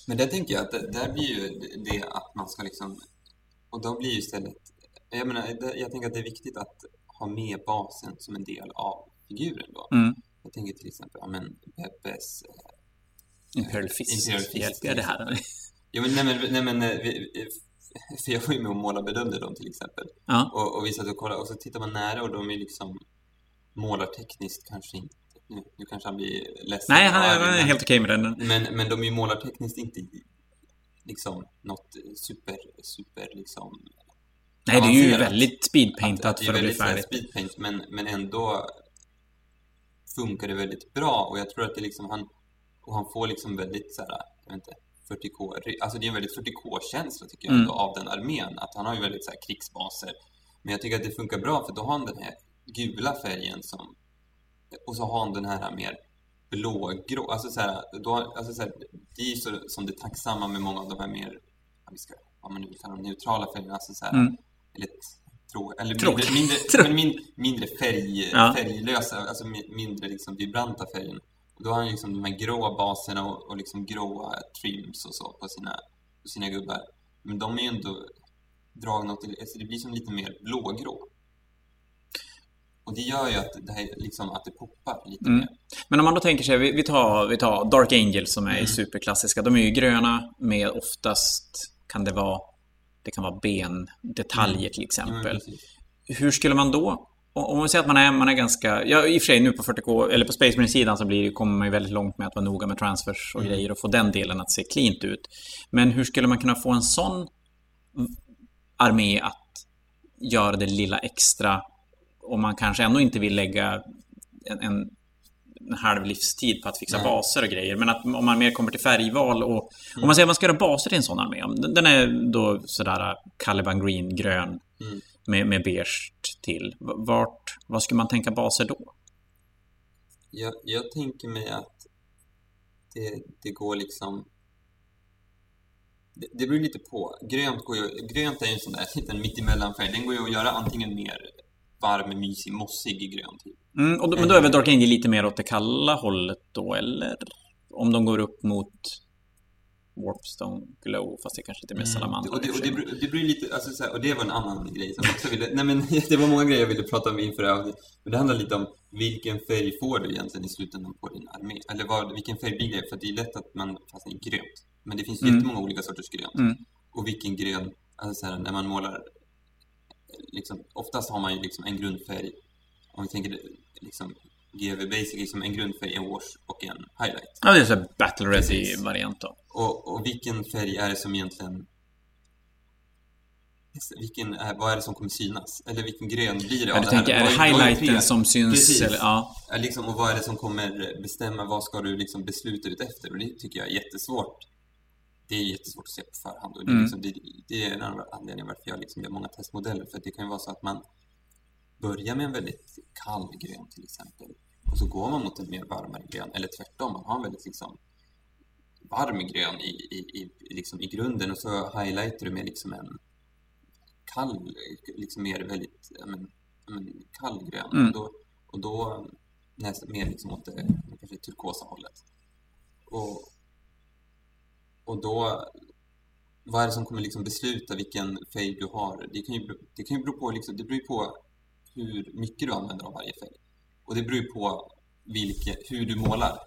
S2: Men det tänker jag att det, där blir ju det att man ska liksom... Och då blir ju istället... Jag menar, jag tänker att det är viktigt att ha med basen som en del av figuren då. Mm. Jag tänker till exempel, ja men Peppes...
S1: Eh, Imperial Fist. Imperial Fist. Hjälper det här?
S2: Ja, men, nej, men, nej, men eh, vi, för jag var ju med och målarbedömde dem till exempel. Ja. Och, och vi satt och kollade och så tittar man nära och de är liksom målartekniskt kanske inte nu, nu kanske han blir ledsen.
S1: Nej, han är, han är helt okej med
S2: den. Men, men de är ju målartekniskt inte liksom något super, super liksom
S1: Nej, det är ju väldigt speedpaintat för att bli färdigt.
S2: speedpaint, men, men ändå funkar det väldigt bra och jag tror att det liksom han och han får liksom väldigt så här, jag vet inte, 40K, alltså det är en väldigt 40K-känsla tycker jag mm. av den armén. Att han har ju väldigt så här krigsbaser. Men jag tycker att det funkar bra för då har han den här gula färgen som och så har han den här mer blågrå, alltså så här, då, alltså så här, det är ju så som det tacksamma med många av de här mer, vad, ska, vad man nu vill kalla dem, neutrala färgerna, alltså så här, mm. eller, tro, eller mindre, mindre, mindre, mindre färg, ja. färglösa, alltså mindre liksom vibranta färger. Och då har han liksom de här gråa baserna och, och liksom gråa trims och så på sina, på sina gubbar. Men de är ju ändå dragna åt, alltså det blir som lite mer blågrå. Och det gör ju att det, här, liksom, att det poppar lite mm. mer.
S1: Men om man då tänker sig, vi, vi, tar, vi tar Dark Angel som är mm. superklassiska. De är ju gröna med oftast kan det vara det kan vara bendetaljer mm. till exempel. Hur skulle man då om man säger att man är, man är ganska... Ja, i och för sig nu på 40K, eller på Space Marine-sidan så blir, kommer man ju väldigt långt med att vara noga med transfers och mm. grejer och få den delen att se cleant ut. Men hur skulle man kunna få en sån armé att göra det lilla extra om man kanske ändå inte vill lägga en, en, halv livstid på att fixa Nej. baser och grejer. Men att om man mer kommer till färgval och mm. om man säger att man ska göra baser till en sån armé. Den är då sådär Caliban Green, grön mm. med, med beige till. Vart, vad skulle man tänka baser då?
S2: Jag, jag tänker mig att det, det går liksom det, det beror lite på. Grönt, går ju, grönt är ju en sån där liten mittemellanfärg. Den går ju att göra antingen mer varm, mysig, mossig grön typ.
S1: Mm, och då, men då är väl Dark Angel lite mer åt det kalla hållet då, eller? Om de går upp mot Warpstone Glow, fast det är kanske lite mer mm. salamander.
S2: Och det, och det, det blir lite, alltså så här, och det var en annan grej som jag också ville, nej men det var många grejer jag ville prata om inför det här Men det handlar lite om vilken färg får du egentligen i slutändan på din armé? Eller vad, vilken färg blir det? För det är lätt att man fastnar i grönt. Men det finns mm. jättemånga olika sorters grönt. Mm. Och vilken grön, alltså så här, när man målar liksom, oftast har man ju liksom en grundfärg, om vi tänker liksom GV Basic, liksom en grundfärg, en wash och en highlight.
S1: Ja, det är så battle ready-variant då.
S2: Och, och vilken färg är det som egentligen vilken vad är det som kommer synas? Eller vilken grön blir det
S1: ja, du tänker, är det highlighten som syns? Precis. Eller, ja.
S2: Liksom, och vad är det som kommer bestämma, vad ska du liksom besluta ut efter? Och det tycker jag är jättesvårt det är jättesvårt att se på förhand. Och det, är mm. liksom, det, det är en av anledningarna varför jag liksom gör många testmodeller. För det kan ju vara så att man börjar med en väldigt kall grön till exempel. Och så går man mot en mer varmare grön. Eller tvärtom, man har en väldigt liksom, varm grön i, i, i, liksom i grunden och så highlightar du med liksom en kall, liksom mer väldigt men, men, kall grön. Mm. Och då, och då nästan mer liksom åt det kanske turkosa hållet. Och, och då, vad är det som kommer liksom besluta vilken färg du har? Det kan ju, det kan ju bero på, liksom, det beror på hur mycket du använder av varje färg. Och det beror på vilke, hur du målar.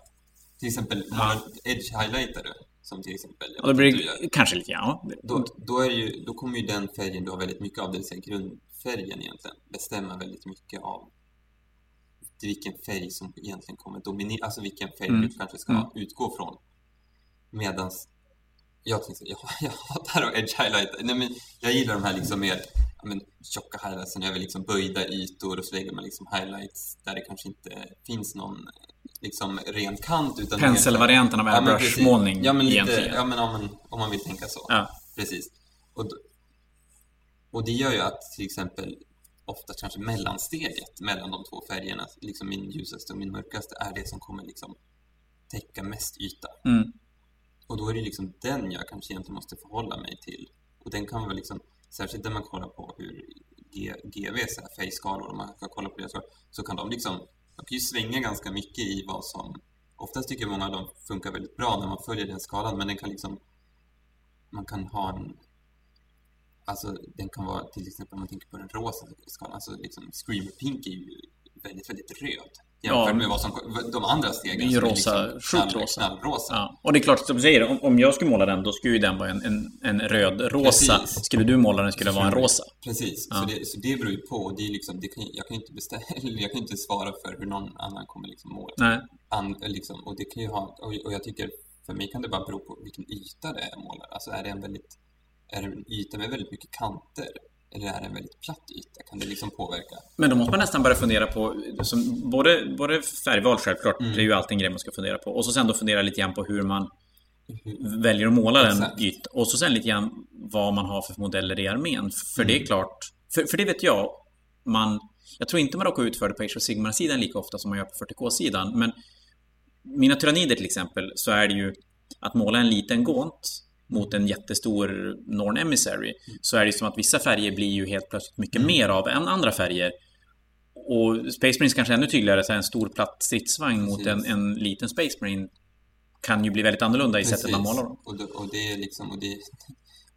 S2: Till exempel, ja. edge highlightar du, som till exempel...
S1: Ja, då blir det kanske lite, ja.
S2: Då, då, ju, då kommer ju den färgen du har väldigt mycket av, det vill säga grundfärgen egentligen, bestämma väldigt mycket av vilken färg som egentligen kommer dominera, alltså vilken färg mm. du kanske ska mm. utgå från. Medans jag, tänkte, jag, jag hatar att edge highlight. Nej, men jag gillar de här liksom mer men, tjocka highlightsen över liksom böjda ytor och så lägger man liksom highlights där det kanske inte finns någon liksom ren kant. Utan
S1: Penselvarianten av airbrush-målning
S2: ja, men lite, ja, men om man, om man vill tänka så. Ja. Precis. Och, och det gör ju att till exempel ofta kanske mellansteget mellan de två färgerna, liksom min ljusaste och min mörkaste, är det som kommer liksom täcka mest yta. Mm. Och då är det liksom den jag kanske egentligen måste förhålla mig till. Och den kan väl liksom, särskilt när man kollar på hur G, GVs färgskalor, om man ska kolla på det så, så kan de liksom, de kan ju svänga ganska mycket i vad som, oftast tycker många av dem funkar väldigt bra när man följer den skalan, men den kan liksom, man kan ha en Alltså den kan vara till exempel om man tänker på den rosa skalan, alltså liksom Screamer Pink är ju väldigt, väldigt röd. Jämfört ja, med vad som, de andra stegen.
S1: Det är ju rosa, liksom sjukt rosa. Knallrosa. Ja. Och det är klart, som du säger, om, om jag skulle måla den då skulle ju den vara en, en, en röd-rosa. Skulle du måla den skulle den vara en rosa.
S2: Precis, ja. så, det, så det beror ju på. Det är liksom, det kan, jag kan inte beställa, jag kan inte svara för hur någon annan kommer liksom måla. Nej. An, liksom, och det kan ju ha, och, och jag tycker, för mig kan det bara bero på vilken yta det är jag målar. Alltså är det en väldigt, är det en yta med väldigt mycket kanter eller är det en väldigt platt yta? Kan det liksom påverka?
S1: Men då måste man nästan börja fundera på, som både, både färgval självklart, mm. det är ju alltid en grej man ska fundera på. Och så sen då fundera lite grann på hur man mm. väljer att måla den ytan. Och så sen lite grann vad man har för modeller i armén. För mm. det är mm. klart, för, för det vet jag, man, jag tror inte man råkar ut för det på Age of Sigmar-sidan lika ofta som man gör på 40K-sidan. Men mina tyrannider till exempel, så är det ju att måla en liten gånt mot en jättestor Norn Emissary så är det som att vissa färger blir ju helt plötsligt mycket mm. mer av än andra färger. Och Space Marines kanske ännu tydligare, så en stor platt stridsvagn mot en, en liten Space Marine kan ju bli väldigt annorlunda i Precis. sättet man målar dem.
S2: Och, det, och det är liksom, och, det,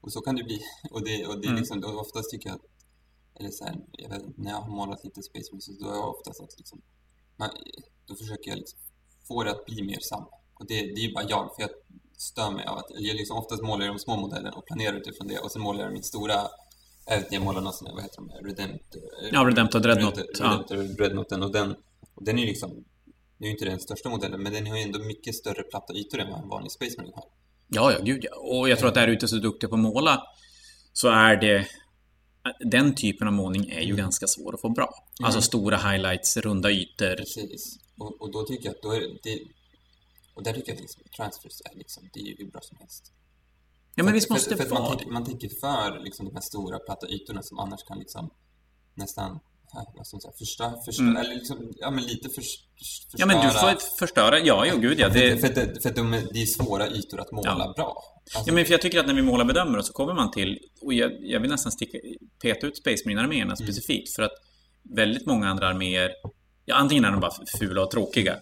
S2: och så kan det bli. Och det, och det är mm. liksom, och oftast tycker jag att, eller så här, jag vet, när jag har målat lite Space Marines, då är jag oftast att liksom, man, då försöker jag liksom få det att bli mer samma. Och det, det är ju bara jag, för jag stör mig av att jag liksom oftast målar de små modellerna och planerar utifrån det och sen målar jag mitt stora jag målar någon sån här, vad heter de, Redempt...
S1: Ja, Redempt och Dreadnought.
S2: Redempt, ja. Dreadnoughten och den, och den är ju liksom, det är inte den största modellen, men den har ju ändå mycket större platta ytor än vad en vanlig Space Marine har.
S1: Ja, ja, gud ja. Och jag tror att där ute så duktiga på att måla så är det den typen av målning är ju mm. ganska svår att få bra. Mm. Alltså stora highlights, runda ytor.
S2: Precis. Och, och då tycker jag att då är det, och där tycker jag att liksom, transfers är, liksom, det är ju hur bra som helst.
S1: Ja, men visst måste
S2: för, för, man, tänker, man tänker för liksom, de här stora platta ytorna som annars kan liksom nästan vad ska man säga, förstöra, förstöra mm. eller liksom, ja men lite för, förstöra.
S1: Ja men du får förstöra, ja jo gud ja.
S2: Det... För, för, för att de, det är svåra ytor att måla ja. bra.
S1: Alltså... Ja men för jag tycker att när vi målar bedömare så kommer man till, och jag, jag vill nästan sticka, peta ut Space Marine-arméerna mm. specifikt för att väldigt många andra arméer, ja antingen är de bara fula och tråkiga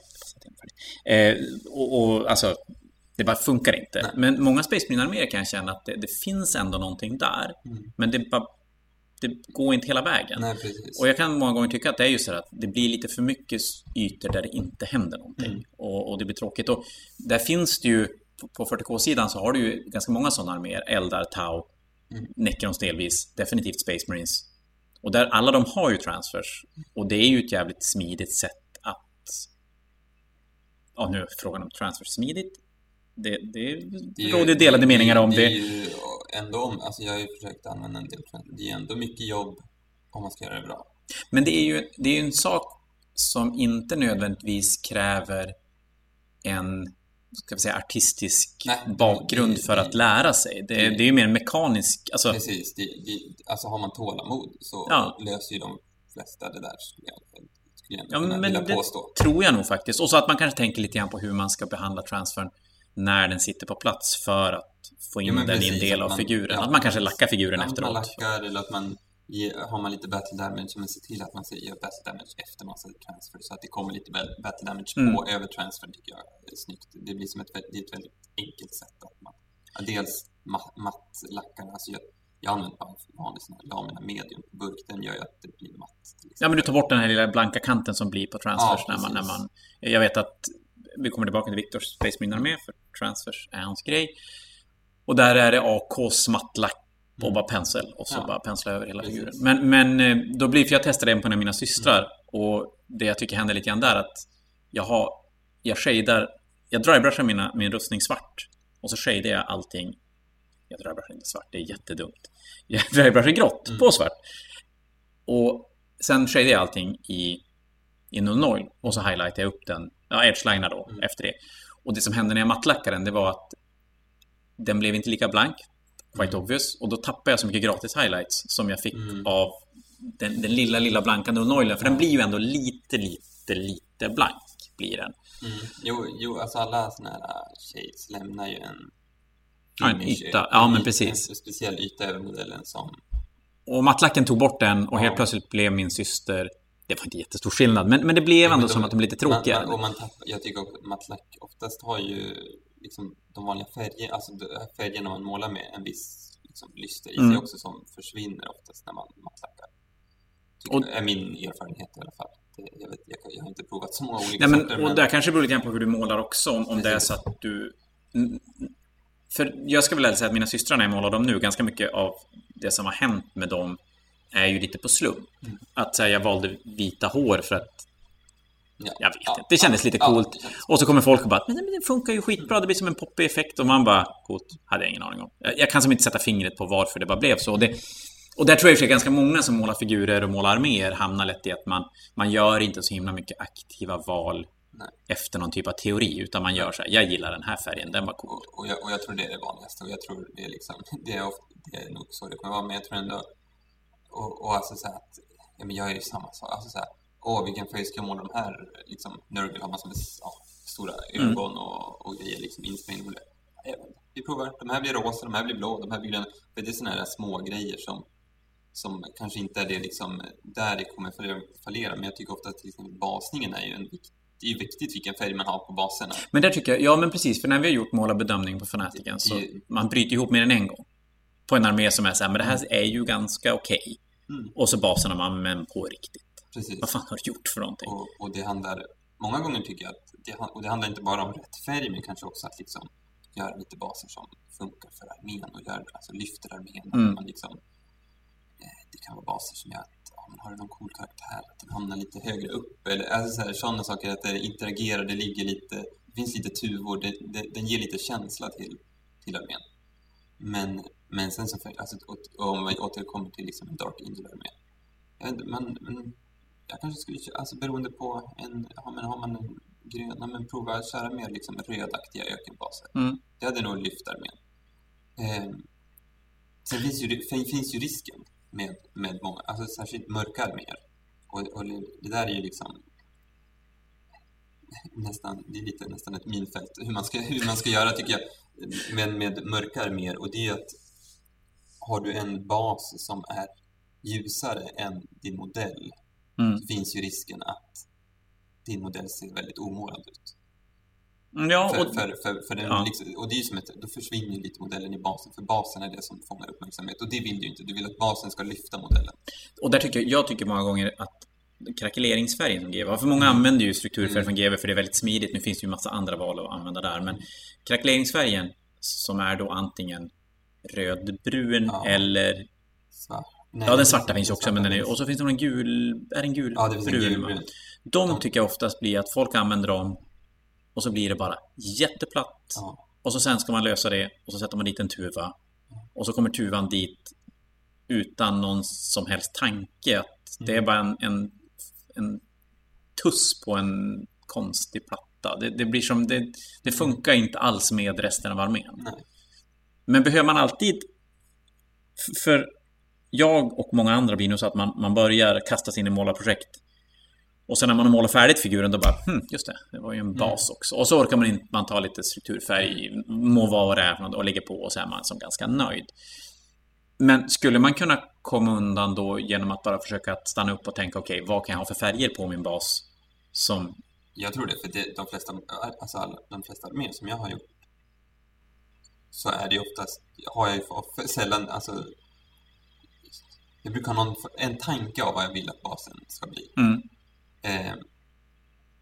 S1: Eh, och, och, alltså, det bara funkar inte. Nej. Men många Space Marine-arméer kan jag känna att det, det, finns ändå någonting där. Mm. Men det, bara, det går inte hela vägen.
S2: Nej,
S1: och jag kan många gånger tycka att det är ju så att det blir lite för mycket ytor där det inte händer någonting. Mm. Och, och, det blir tråkigt. Och där finns det ju, på 40K-sidan så har du ju ganska många sådana arméer. Eldar, Tau, mm. Necrons delvis, definitivt Space Marines. Och där alla de har ju transfers. Och det är ju ett jävligt smidigt sätt ja, nu är frågan om transfer smidigt. Det, det, det råder delade meningar om det.
S2: Det är ju ändå, alltså jag har ju försökt använda en del Det är ändå mycket jobb om man ska göra det bra.
S1: Men det är ju det är en sak som inte nödvändigtvis kräver en ska vi säga, artistisk Nej, bakgrund det, för att lära sig. Det, det, det är ju mer mekanisk... Alltså...
S2: Precis. Det, alltså har man tålamod så ja. löser ju de flesta det där, skulle jag ja, men det påstå.
S1: tror jag nog faktiskt. Och så att man kanske tänker lite grann på hur man ska behandla transfern när den sitter på plats för att få in ja, den i en del av man, figuren. Ja, att man kanske lackar figuren ja, efteråt.
S2: Man lackar eller att man har man lite battle damage, men ser till att man gör battle damage efter man sätter transfer så att det kommer lite battle damage mm. på över transfer tycker jag är snyggt. Det blir som ett, det är ett väldigt enkelt sätt att man dels matt, matt lackar, alltså jag, jag använder bara en vanlig sån här lamina medium burk. Den gör ju att det blir matt.
S1: Ja, men du tar bort den här lilla blanka kanten som blir på transfers ja, när, man, när man... Jag vet att vi kommer tillbaka till Viktors Space Marine Armé, för transfers är hans grej. Och där är det AKs mattlack och mm. bara pensel och så ja. bara pensla över hela figuren. Men, men eh, då blir för jag testade en på en av mina systrar mm. och det jag tycker händer lite grann där att jag har, jag shadar, jag drybrushar mina, min rustning svart och så shadar jag allting. Jag drybrushar inte svart, det är jättedumt. Jag drybrushar grått mm. på svart. Och sen shadar jag allting i, i null och så highlightar jag upp den, ja, edgelinar då mm. efter det. Och det som hände när jag mattlackade den, det var att den blev inte lika blank, quite mm. obvious, och då tappade jag så mycket gratis highlights som jag fick mm. av den, den, lilla, lilla blanka null för den blir ju ändå lite, lite, lite blank, blir den.
S2: Mm. Jo, jo, alltså alla sådana här shades lämnar ju en
S1: en yta. Ja, men precis.
S2: En speciell yta över modellen som...
S1: Och mattlacken tog bort den och ja. helt plötsligt blev min syster det var inte jättestor skillnad, men, men det blev ja, ändå de, som att de blev lite tråkiga.
S2: Man, man, och man tappar, jag tycker att mattlack oftast har ju liksom de vanliga färger, alltså färgerna man målar med en viss liksom, lyster i sig mm. också som försvinner oftast när man mattlackar. Och, är min erfarenhet i alla fall. Jag, vet, jag, jag, har inte provat så många olika
S1: nej, men, sorter. Och men... där kanske beror lite grann på hur du målar också, om, om det är så att du... För jag ska väl säga att mina systrar när jag målar dem nu, ganska mycket av det som har hänt med dem är ju lite på slump. Mm. Att säga jag valde vita hår för att Ja, jag vet ja, inte. Det kändes lite coolt. Ja, och så kommer folk och bara men det funkar ju skitbra, det blir som en poppig effekt. Och man bara, coolt, hade jag ingen aning om. Jag kan som inte sätta fingret på varför det bara blev så. Det, och där tror jag att ganska många som målar figurer och målar arméer hamnar lätt i att man, man gör inte så himla mycket aktiva val Nej. efter någon typ av teori, utan man gör så här, jag gillar den här färgen, den var cool.
S2: Och, och, jag, och jag tror det är det vanligaste, och jag tror det är liksom, det är, ofta, det är nog så det kommer vara, men jag tror ändå, och, och alltså så här att, ja men jag är ju samma sak, alltså så här, åh vilken färg ska jag måla de här, liksom, Nurgle har massor med ja, stora mm. ögon mm. och, och grejer liksom inspelning vi provar, de här blir rosa, de här blir blå, de här blir gröna. Det är sådana här små grejer som som kanske inte är det liksom, där det kommer fallera, men jag tycker ofta att exempel basningen är ju en viktig det är viktigt vilken färg man har på baserna.
S1: Men där tycker jag, ja men precis, för när vi har gjort målarbedömning på Fanatiken så det, man bryter ihop mer än en gång. På en armé som är så här, men det här mm. är ju ganska okej. Okay. Mm. Och så baserna man, men på riktigt. Precis. Vad fan har du gjort för någonting?
S2: Och, och det handlar, många gånger tycker jag att, det, och det handlar inte bara om rätt färg, men kanske också att liksom göra lite baser som funkar för armén och gör, alltså lyfter armén. Mm. Man liksom, det kan vara baser som gör att ja, men har du någon cool karaktär, att den hamnar lite högre upp eller alltså så här, sådana saker, att det interagerar, det ligger lite, det finns lite tuvor, det, det, den ger lite känsla till, till armén. Men, men sen så, alltså, om vi återkommer till liksom en Dark Angel-armé, man, men jag kanske skulle, alltså beroende på en, ja, men har man en grön, ja, men prova att köra mer liksom rödaktiga ökenbaser. Mm. Det hade nog lyft armén. Eh, sen finns ju, finns ju risken med, med många, alltså särskilt mörka arméer. Och, och det där är ju liksom nästan, det är lite nästan ett minfält hur man ska, hur man ska göra tycker jag med, med mörka arméer och det är att har du en bas som är ljusare än din modell mm. så finns ju risken att din modell ser väldigt omålad ut.
S1: Mm, ja,
S2: och, för, för, för den, ja. liksom, och det är ju som ett, då försvinner lite modellen i basen, för basen är det som fångar uppmärksamhet. Och det vill du inte, du vill att basen ska lyfta modellen.
S1: Och där tycker jag, jag tycker många gånger att krackeleringsfärgen som har, för många mm. använder ju strukturfärg mm. från GW för det är väldigt smidigt. Nu finns det ju massa andra val att använda där, men krackeleringsfärgen som är då antingen rödbrun ja. eller Svart. Nej, ja, den svarta finns också, men den är, och så finns det någon gul, är den gul?
S2: Ja, det finns brun, en gul,
S1: De tycker jag oftast blir att folk använder dem och så blir det bara jätteplatt. Ja. Och så sen ska man lösa det och så sätter man dit en tuva. Och så kommer tuvan dit utan någon som helst tanke. Att Det är mm. bara en, en, en tuss på en konstig platta. Det, det blir som, det, det, funkar inte alls med resten av armén. Nej. Men behöver man alltid... För jag och många andra blir nog så att man, man börjar kasta sig in i målarprojekt och sen när man har målat färdigt figuren då bara, hm, just det, det var ju en mm. bas mm. också. Och så orkar man inte, man tar lite strukturfärg, må vara vad det är och lägger på och så är man som ganska nöjd. Men skulle man kunna komma undan då genom att bara försöka att stanna upp och tänka, okej, okay, vad kan jag ha för färger på min bas som...
S2: Jag tror det, för det, de flesta, alltså alla, de flesta arméer som jag har gjort så är det ju oftast, har jag ju för, sällan, alltså jag brukar ha någon, en tanke av vad jag vill att basen ska bli. Mm. Eh,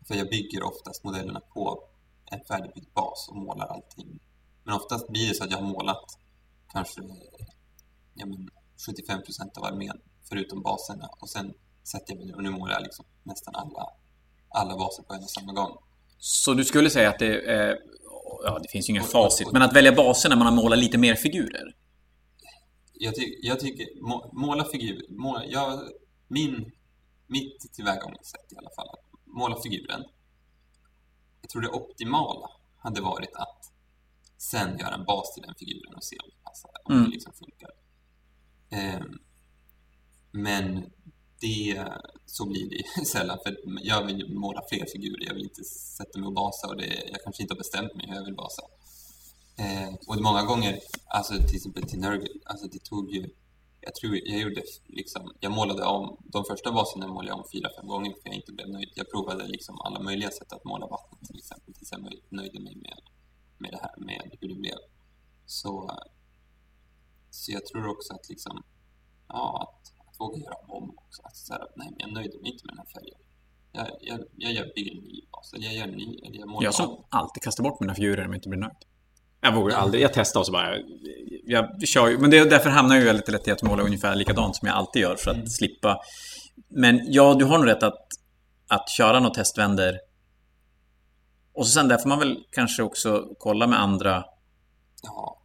S2: för jag bygger oftast modellerna på en färdigbyggd bas och målar allting. Men oftast blir det så att jag har målat kanske ja, men 75 procent av armén förutom baserna och sen sätter jag mig och nu målar jag liksom nästan alla, alla baser på en och samma gång.
S1: Så du skulle säga att det är, ja det finns ju ingen facit, men att välja baser när man har målat lite mer figurer?
S2: Jag, ty jag tycker, må måla figurer, måla, jag, min, mitt tillvägagångssätt i alla fall, att måla figuren. Jag tror det optimala hade varit att sen göra en bas till den figuren och se om det passar, om mm. det liksom funkar. Um, men det, så blir det sällan, för jag vill måla fler figurer. Jag vill inte sätta mig och basa och det, jag kanske inte har bestämt mig hur jag vill basa. Eh, och många gånger, alltså till exempel till Nurgle, alltså det tog ju, jag tror jag gjorde liksom, jag målade om, de första baserna målade jag om fyra, fem gånger för jag inte blev nöjd. Jag provade liksom alla möjliga sätt att måla vatten till exempel tills jag nöjde mig med, med det här, med hur det blev. Så, så jag tror också att liksom, ja, att våga göra om också. Att så här, nej, men jag nöjde mig inte med den här färgen. Jag, jag, jag gör, bygger en ny bas, eller jag gör en ny, eller jag målar
S1: Jag som om. alltid kastar bort mina figurer om jag inte blir nöjd. Jag vågar aldrig, jag testar och så bara, jag, kör Men det, därför hamnar jag ju väldigt lätt i att måla ungefär likadant som jag alltid gör för att mm. slippa. Men ja, du har nog rätt att, att köra något testvänder. Och så sen där får man väl kanske också kolla med andra.
S2: Ja.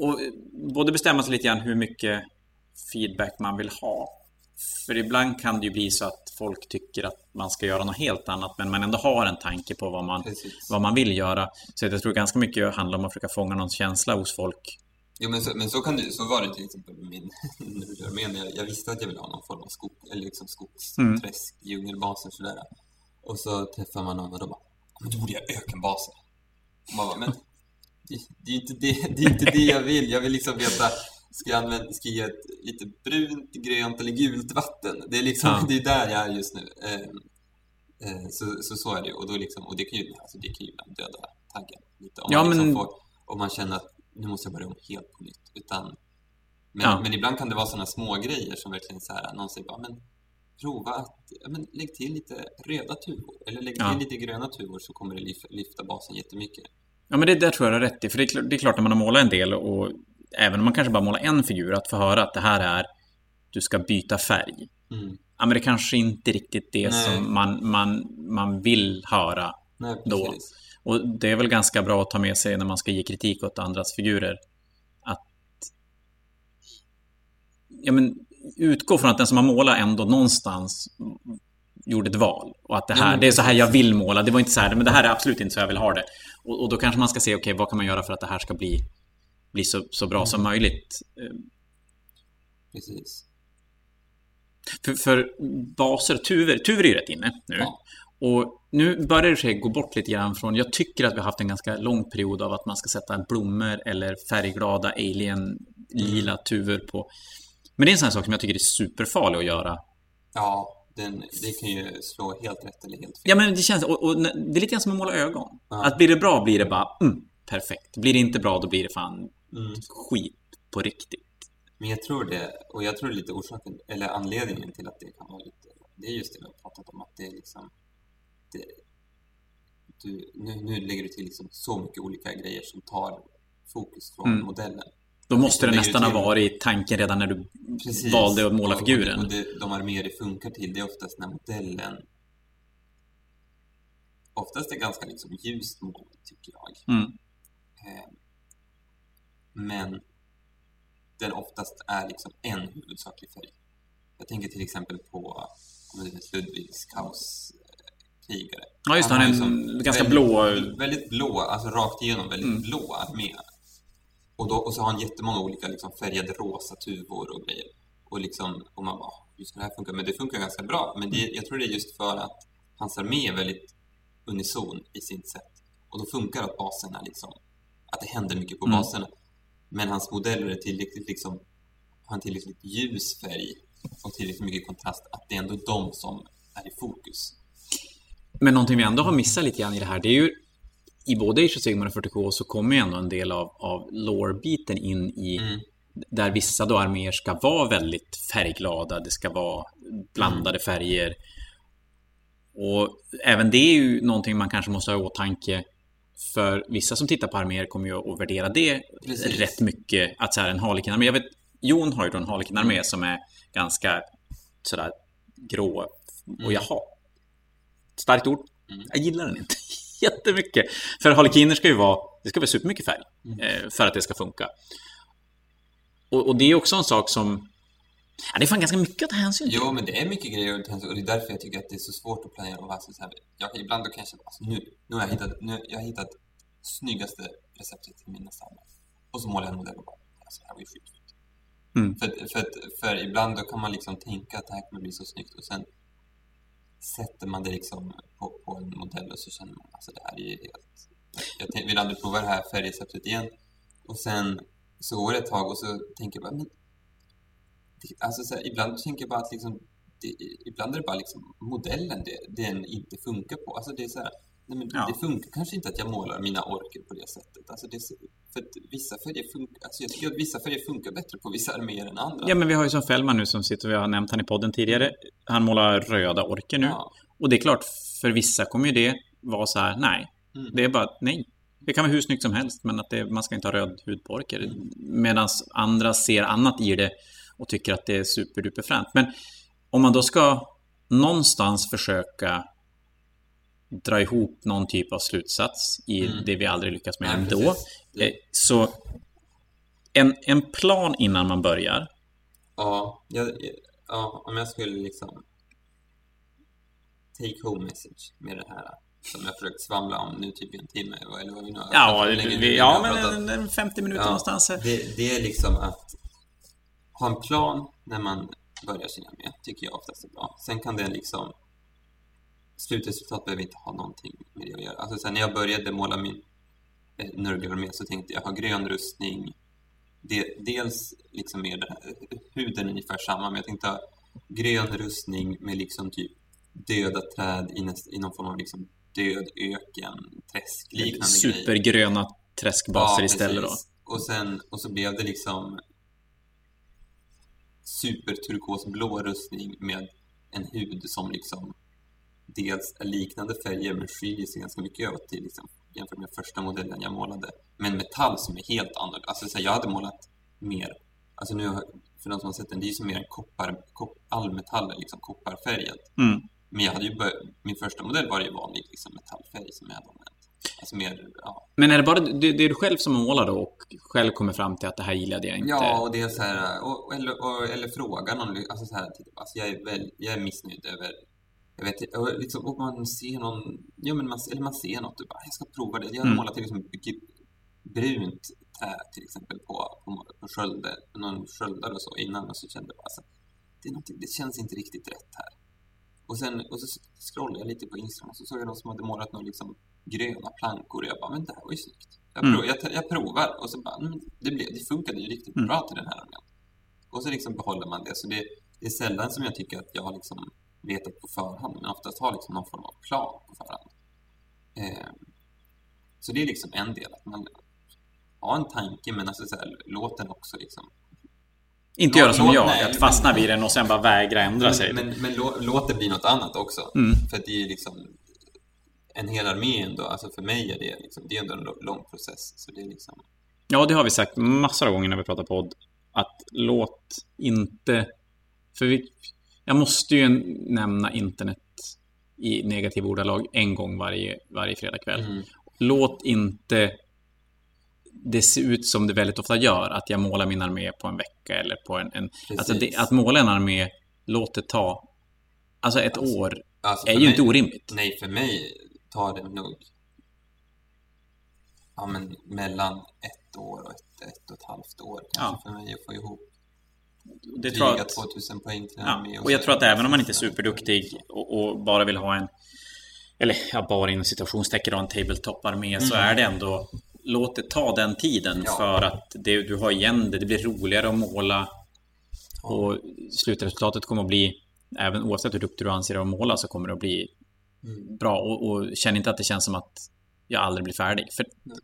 S1: Och både bestämma sig lite grann hur mycket feedback man vill ha. För ibland kan det ju bli så att folk tycker att man ska göra något helt annat men man ändå har en tanke på vad man, vad man vill göra. Så jag tror ganska mycket handlar om att försöka fånga någon känsla hos folk.
S2: Jo men så, men så, kan det, så var det till exempel med min armén. Jag, jag visste att jag ville ha någon form av skog, eller liksom skogsträsk, mm. djungelbaser sådär. Och så träffar man någon och då bara, men då borde jag ökenbaser. Och man bara, men det, det, är inte det, det är inte det jag vill. Jag vill liksom veta ska jag, använda, ska ge ett lite brunt, grönt eller gult vatten. Det är liksom, ja. det är där jag är just nu. Eh, eh, så, så, så är det och, då liksom, och det kan ju, alltså det kan ju döda taggen lite. Om, ja, man liksom men... får, om man känner att nu måste jag börja om helt på nytt. Utan, men, ja. men ibland kan det vara sådana små grejer som verkligen så här, någon säger bara, men prova att ja, men lägg till lite röda tuvor eller lägg till lite gröna tuvor så kommer det lyfta basen jättemycket.
S1: Ja, men det där tror jag har rätt i. För det är, det är klart när man har målat en del och även om man kanske bara målar en figur, att få höra att det här är du ska byta färg.
S2: Mm.
S1: Ja, men det kanske inte är riktigt det Nej. som man, man, man vill höra
S2: Nej,
S1: då. Och det är väl ganska bra att ta med sig när man ska ge kritik åt andras figurer. Att ja, men, utgå från att den som har målat ändå någonstans gjorde ett val. Och att det här, ja, det är så här jag vill måla. Det var inte så här, men det här är absolut inte så jag vill ha det. Och, och då kanske man ska se, okej, okay, vad kan man göra för att det här ska bli bli så, så bra mm. som möjligt.
S2: Precis.
S1: För, för baser, Tuver, Tuver är ju rätt inne nu. Ja. Och nu börjar det sig gå bort lite grann från, jag tycker att vi har haft en ganska lång period av att man ska sätta blommor eller färgglada alien lila mm. tuvor på. Men det är en sån här sak som jag tycker är superfarlig att göra.
S2: Ja, den, det kan ju slå helt rätt eller helt fel.
S1: Ja, men det känns, och, och det är lite grann som att måla ögon. Ja. Att blir det bra blir det bara, mm, perfekt. Blir det inte bra då blir det fan mm. skit på riktigt.
S2: Men jag tror det, och jag tror lite orsaken, eller anledningen till att det kan vara lite, det är just det vi har pratat om, att det är liksom, det, du, nu, nu lägger du till liksom så mycket olika grejer som tar fokus från mm. modellen.
S1: Då måste det nästan ha varit tanken redan när du Precis. valde att måla figuren.
S2: Och, det, de arméer det funkar till, det är oftast när modellen oftast är ganska liksom ljust mål, tycker jag.
S1: Mm.
S2: Men den oftast är liksom en huvudsaklig färg. Jag tänker till exempel på Ludvigs kaoskrigare.
S1: Ja, just det. Han är liksom ganska väldigt, blå.
S2: Väldigt blå, alltså rakt igenom väldigt mm. blå armé. Och, då, och så har han jättemånga olika liksom, färgade rosa tuvor och grejer. Och, liksom, och man bara, hur ska det här funka? Men det funkar ganska bra. Men det, jag tror det är just för att hans armé är väldigt unison i sitt sätt. Och då funkar att baserna liksom, att det händer mycket på mm. baserna. Men hans modeller är tillräckligt liksom, har en tillräckligt ljus färg och tillräckligt mycket kontrast att det är ändå de som är i fokus.
S1: Men någonting vi ändå har missat lite grann i det här, det är ju i både Age of Sigmar och 40K så kommer ju ändå en del av, av lore-biten in i mm. där vissa då arméer ska vara väldigt färgglada, det ska vara blandade färger. Och även det är ju någonting man kanske måste ha i åtanke för vissa som tittar på arméer kommer ju att värdera det Precis. rätt mycket. Att så här, en Harlequin-armé, jag vet, Jon har ju då en Harlequin-armé mm. som är ganska sådär grå. Mm. Och jaha. Starkt ord. Mm. Jag gillar den inte jättemycket. För Harlequiner ska ju vara, det ska vara supermycket färg. Mm. Eh, för att det ska funka. Och, och, det är också en sak som Ja, det är fan ganska mycket att ta hänsyn
S2: till. Jo, men det är mycket grejer att ta hänsyn och det är därför jag tycker att det är så svårt att planera. Och alltså, så här, jag, ibland då kan jag känna, alltså, nu, nu har jag hittat, nu, jag har hittat snyggaste receptet till mina samlar. Och så målar jag en modell och bara, alltså, det här var ju skitsnyggt. Mm. För, för, för ibland då kan man liksom tänka att det här kommer bli så snyggt och sen sätter man det liksom på, på en modell och så känner man, alltså det här är ju helt... Jag vill aldrig prova det här färgreceptet igen. Och sen så går det ett tag och så tänker jag bara, men Alltså så här, ibland tänker jag bara att liksom, det, ibland är det bara liksom modellen det, den inte funkar på. Alltså det är så här, nej men ja. det funkar kanske inte att jag målar mina orker på det sättet. Alltså det, för att vissa färger funkar, alltså jag tycker att vissa färger funkar bättre på vissa arméer än andra.
S1: Ja, men vi har ju som Fällman nu som sitter, vi har nämnt han i podden tidigare. Han målar röda orker nu. Ja. Och det är klart, för vissa kommer ju det vara så här, nej. Mm. Det är bara, nej. Det kan vara hur snyggt som helst, men att det, man ska inte ha röd hud på orker. Mm. Medan andra ser annat i det och tycker att det är superduper fränt. Men om man då ska någonstans försöka dra ihop någon typ av slutsats i mm. det vi aldrig lyckas med ändå. Ja, eh, så en, en plan innan man börjar.
S2: Ja, jag, ja, om jag skulle liksom take home message med det här som jag försökt svamla om nu typ en timme eller vad vi nu har
S1: Ja, vi, ja men en, 50 minuter ja, någonstans.
S2: Det, det, är liksom att ha en plan när man börjar sin armé, tycker jag oftast är bra. Sen kan det liksom... Slutresultat behöver inte ha någonting med det att göra. Alltså sen när jag började måla min eh, Nurgle-armé så tänkte jag ha grön rustning. De, dels liksom mer den här, huden är ungefär samma, men jag tänkte ha grön rustning med liksom typ döda träd i, näst, i någon form av liksom död öken, träskliknande
S1: Supergröna träskbaser ja, istället då.
S2: Och sen, och så blev det liksom superturkosblå rustning med en hud som liksom dels är liknande färger men skiljer sig ganska mycket åt till liksom, jämfört med första modellen jag målade. Men metall som är helt annorlunda. Alltså så här, jag hade målat mer, alltså nu för de som har sett den, det är som mer en koppar, kop, all metall är liksom kopparfärgad. Mm. Men jag hade ju bör, min första modell var ju vanlig liksom metallfärg som jag hade använt. Alltså mer, ja.
S1: Men är det bara det, det är du själv som målar då och själv kommer fram till att det här gillade jag inte?
S2: Ja, och det är så här, och, eller, och, eller fråga någon, alltså så här, typ, alltså jag är väl, jag är missnöjd över jag vet och liksom, och man ser någon, ja men man, eller man ser något och bara, jag ska prova det. Jag har mm. målat till liksom brunt trä till exempel på, på, på skölder, någon sköldar och så innan och så kände jag bara, alltså, det, är det känns inte riktigt rätt här. Och sen och så scrollade jag lite på Instagram och så såg jag någon som hade målat någon liksom gröna plankor och jag bara, men det här var ju snyggt. Jag, mm. prov, jag, jag provar och så bara, mm, det, blev, det funkade ju riktigt mm. bra till den här armén. Och så liksom behåller man det. Så det, det är sällan som jag tycker att jag har liksom vetat på förhand, men oftast har liksom någon form av plan på förhand. Eh, så det är liksom en del, att man har en tanke, men alltså så här, låt den också liksom
S1: inte göra som låt, jag, nej, att fastna vid den och sen bara vägra ändra
S2: men,
S1: sig.
S2: Men, men, men låt det bli något annat också. Mm. För det är liksom en hel armé ändå, alltså för mig är det, liksom, det är ändå en lång process. Så det är liksom...
S1: Ja, det har vi sagt massor av gånger när vi pratar podd. Att låt inte... För vi, jag måste ju nämna internet i negativ ordalag en gång varje, varje fredagkväll. Mm. Låt inte det se ut som det väldigt ofta gör, att jag målar min armé på en vecka eller på en... en alltså det, att måla en armé, låt det ta... Alltså ett alltså, år alltså är ju mig, inte orimligt.
S2: Nej, för mig tar det nog ja, men mellan ett år och ett, ett och ett halvt år kanske ja. för mig att få ihop det tror jag att, 2000 poäng till
S1: ja, och, och jag tror att även om man inte är superduktig och, och bara vill ha en eller ja, bara inom situationstecken en tabletop-armé mm. så är det ändå låt det ta den tiden ja. för att det, du har igen det, det blir roligare att måla ja. och slutresultatet kommer att bli även oavsett hur duktig du anser dig att måla så kommer det att bli mm. bra och, och känn inte att det känns som att jag aldrig blir färdig. För mm.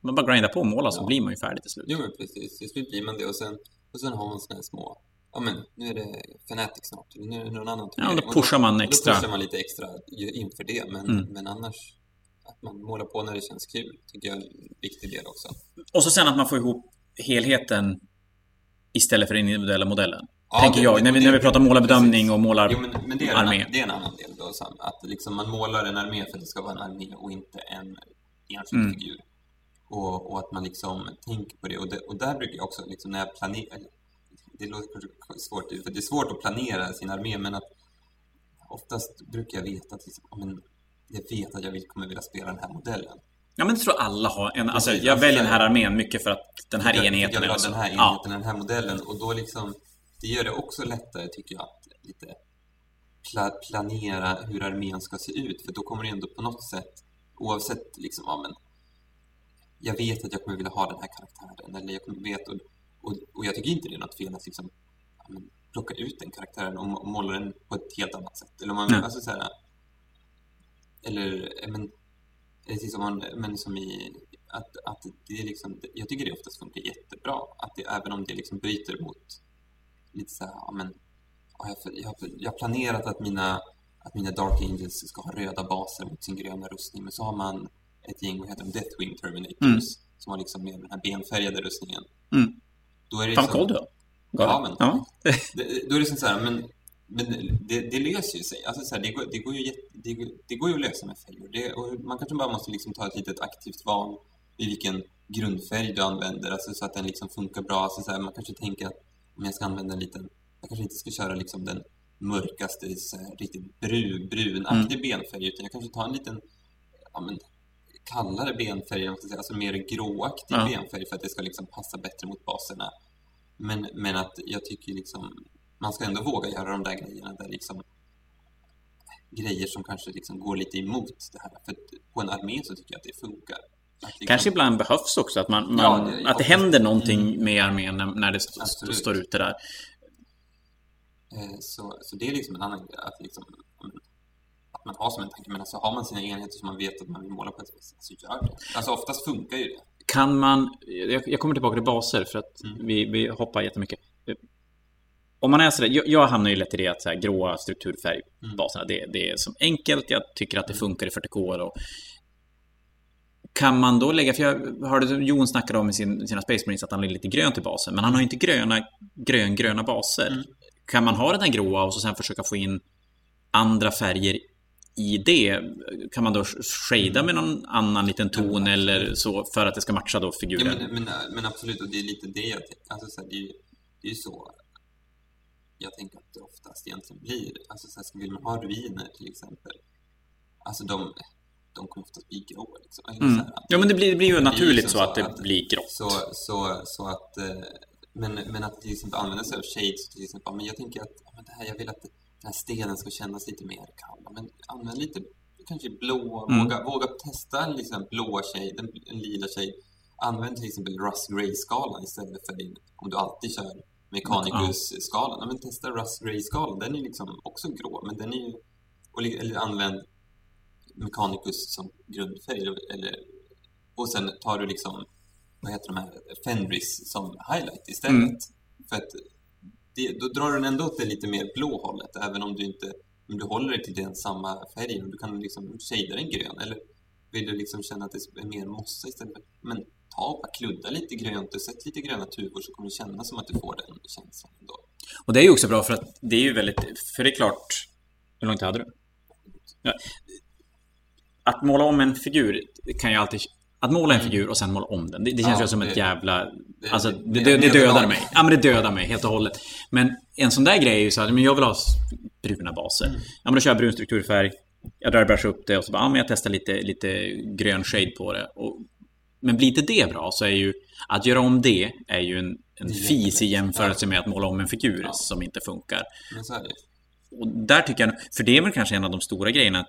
S1: man bara grindar på och målar så blir man ju färdig till slut.
S2: Jo, precis. Till slut blir man det och sen, och sen har man sådana små Ja men nu är det Fnatic snart, nu är det någon annan
S1: turnering. Ja, då pushar man extra.
S2: Då pushar man lite extra inför det, men, mm. men annars att man målar på när det känns kul, tycker jag är en viktig del också.
S1: Och så sen att man får ihop helheten istället för den individuella modellen. Ja, tänker det, jag, det, när, vi, det, när vi pratar målarbedömning och målararmé.
S2: men, men det, är armé. En, det är en annan del då, att liksom man målar en armé för att det ska vara en armé och inte en enskild mm. figur. Och, och, att man liksom tänker på det. Och, och där brukar jag också, liksom, när jag planerar, det låter kanske svårt, för det är svårt att planera sin armé, men att oftast brukar jag veta att liksom, men, jag vet att jag kommer vilja spela den här modellen.
S1: Ja, men det tror alla har. En, alltså, jag väljer den här armén mycket för att den här jag, enheten
S2: jag vill
S1: ha
S2: den här enheten, ja. den här modellen. Och då liksom, det gör det också lättare, tycker jag, att lite pla planera hur armén ska se ut. För då kommer det ändå på något sätt, oavsett liksom, ja men jag vet att jag kommer vilja ha den här karaktären. Eller jag kommer vet, och, och, och jag tycker inte det är något fel att liksom, ja, men, plocka ut den karaktären och, och måla den på ett helt annat sätt. Eller, man, mm. alltså, så här, eller men, precis som, man, men som i att, att det är liksom, jag tycker det oftast funkar jättebra. Att det, även om det liksom bryter mot lite så här, ja, men, jag, jag, jag har planerat att mina, att mina Dark Angels ska ha röda baser mot sin gröna rustning, men så har man ett gäng, vad heter de, Deathwing Terminators, mm. som har liksom med den här benfärgade rustningen.
S1: Mm. Då är det Fan, koll du
S2: Ja, men, ja. det, då är det som så här, men, men det, det löser ju sig. Alltså så här, det, går, det, går ju, det, går, det går ju att lösa med färger. och man kanske bara måste liksom ta ett litet aktivt val i vilken grundfärg du använder, alltså så att den liksom funkar bra. Alltså så här, man kanske tänker att om jag ska använda en liten, jag kanske inte ska köra liksom den mörkaste, så här, riktigt brun, brunaktig mm. benfärg, utan jag kanske tar en liten, ja men, kallare benfärg, alltså mer gråaktig ja. benfärg för att det ska liksom passa bättre mot baserna. Men, men att jag tycker liksom, man ska ändå våga göra de där grejerna där liksom grejer som kanske liksom går lite emot det här. För på en armé så tycker jag att det funkar.
S1: Liksom... Kanske ibland behövs också att, man, man ja, det, att det händer någonting mm. med armén när, när det st står ute där.
S2: Eh, så, så det är liksom en annan grej. Att, liksom, att man har som en tanke. Men alltså har man sina enheter som man vet att man vill måla på ett visst sätt så gör det. Alltså oftast funkar ju det.
S1: Kan man... Jag, jag kommer tillbaka till baser för att mm. vi, vi hoppar jättemycket. Om man är sådär, jag, jag hamnar ju lätt i det att så här, gråa strukturfärgbaserna, mm. det, det är som enkelt. Jag tycker att det mm. funkar i 40K. Och, kan man då lägga, för jag hörde Jon snacka om i sin, sina Space Marines att han lägger lite grönt i basen, men han har ju inte gröna, grön, gröna baser. Mm. Kan man ha den här gråa och så sen försöka få in andra färger i det? Kan man då shada med någon annan liten ton ja, eller så för att det ska matcha då figuren?
S2: Ja, men, men, men, absolut, och det är lite det jag. Alltså, så här, det, är ju, det är ju så jag tänker att det oftast egentligen blir. Alltså så här, vill man ha ruiner till exempel. Alltså de, de kommer oftast bli grå. Liksom.
S1: Mm. Här, ja, men det blir, det blir ju naturligt liksom så, att det att, blir grått.
S2: Så, så, så att, eh, men, men att till exempel använda sig av shades, till exempel, men jag tänker att men det här, jag vill att den här stenen ska kännas lite mer kall. Men använd lite, kanske blå, mm. våga, våga testa en liksom blå shade, en, en lila shade. Använd till exempel Rust Grey-skalan istället för din, om du alltid kör Mechanicus-skalan. Ja. men testa Rust Grey-skalan, den är liksom också grå, men den är ju, eller använd Mechanicus som grundfärg. Eller, och sen tar du liksom, vad heter de här, Fenris som highlight istället. Mm. För att det, då drar den ändå åt det lite mer blå hållet, även om du inte om du håller dig till den samma färgen. Du kan liksom shada den grön. Eller vill du liksom känna att det är mer mossa istället? Men ta och kludda lite grönt och sätt lite gröna tuvor så kommer det kännas som att du får den känslan ändå.
S1: Och det är ju också bra för att det är ju väldigt... För det är klart... Hur långt hade du? Ja, att måla om en figur kan ju alltid... Att måla en mm. figur och sen måla om den, det, det känns ja, ju som det, ett jävla... Alltså, det, det, det dödar mig. Ja, men det dödar mig helt och hållet. Men en sån där grej är ju så här, men jag vill ha bruna baser. Mm. Ja, men då kör jag brun strukturfärg. Jag drar brush upp det och så bara, ja, men jag testar lite, lite grön shade på det. Och, men blir inte det bra så är ju... Att göra om det är ju en, en fis i jämförelse med att måla om en figur ja. som inte funkar. Och där tycker jag, för det är väl kanske en av de stora grejerna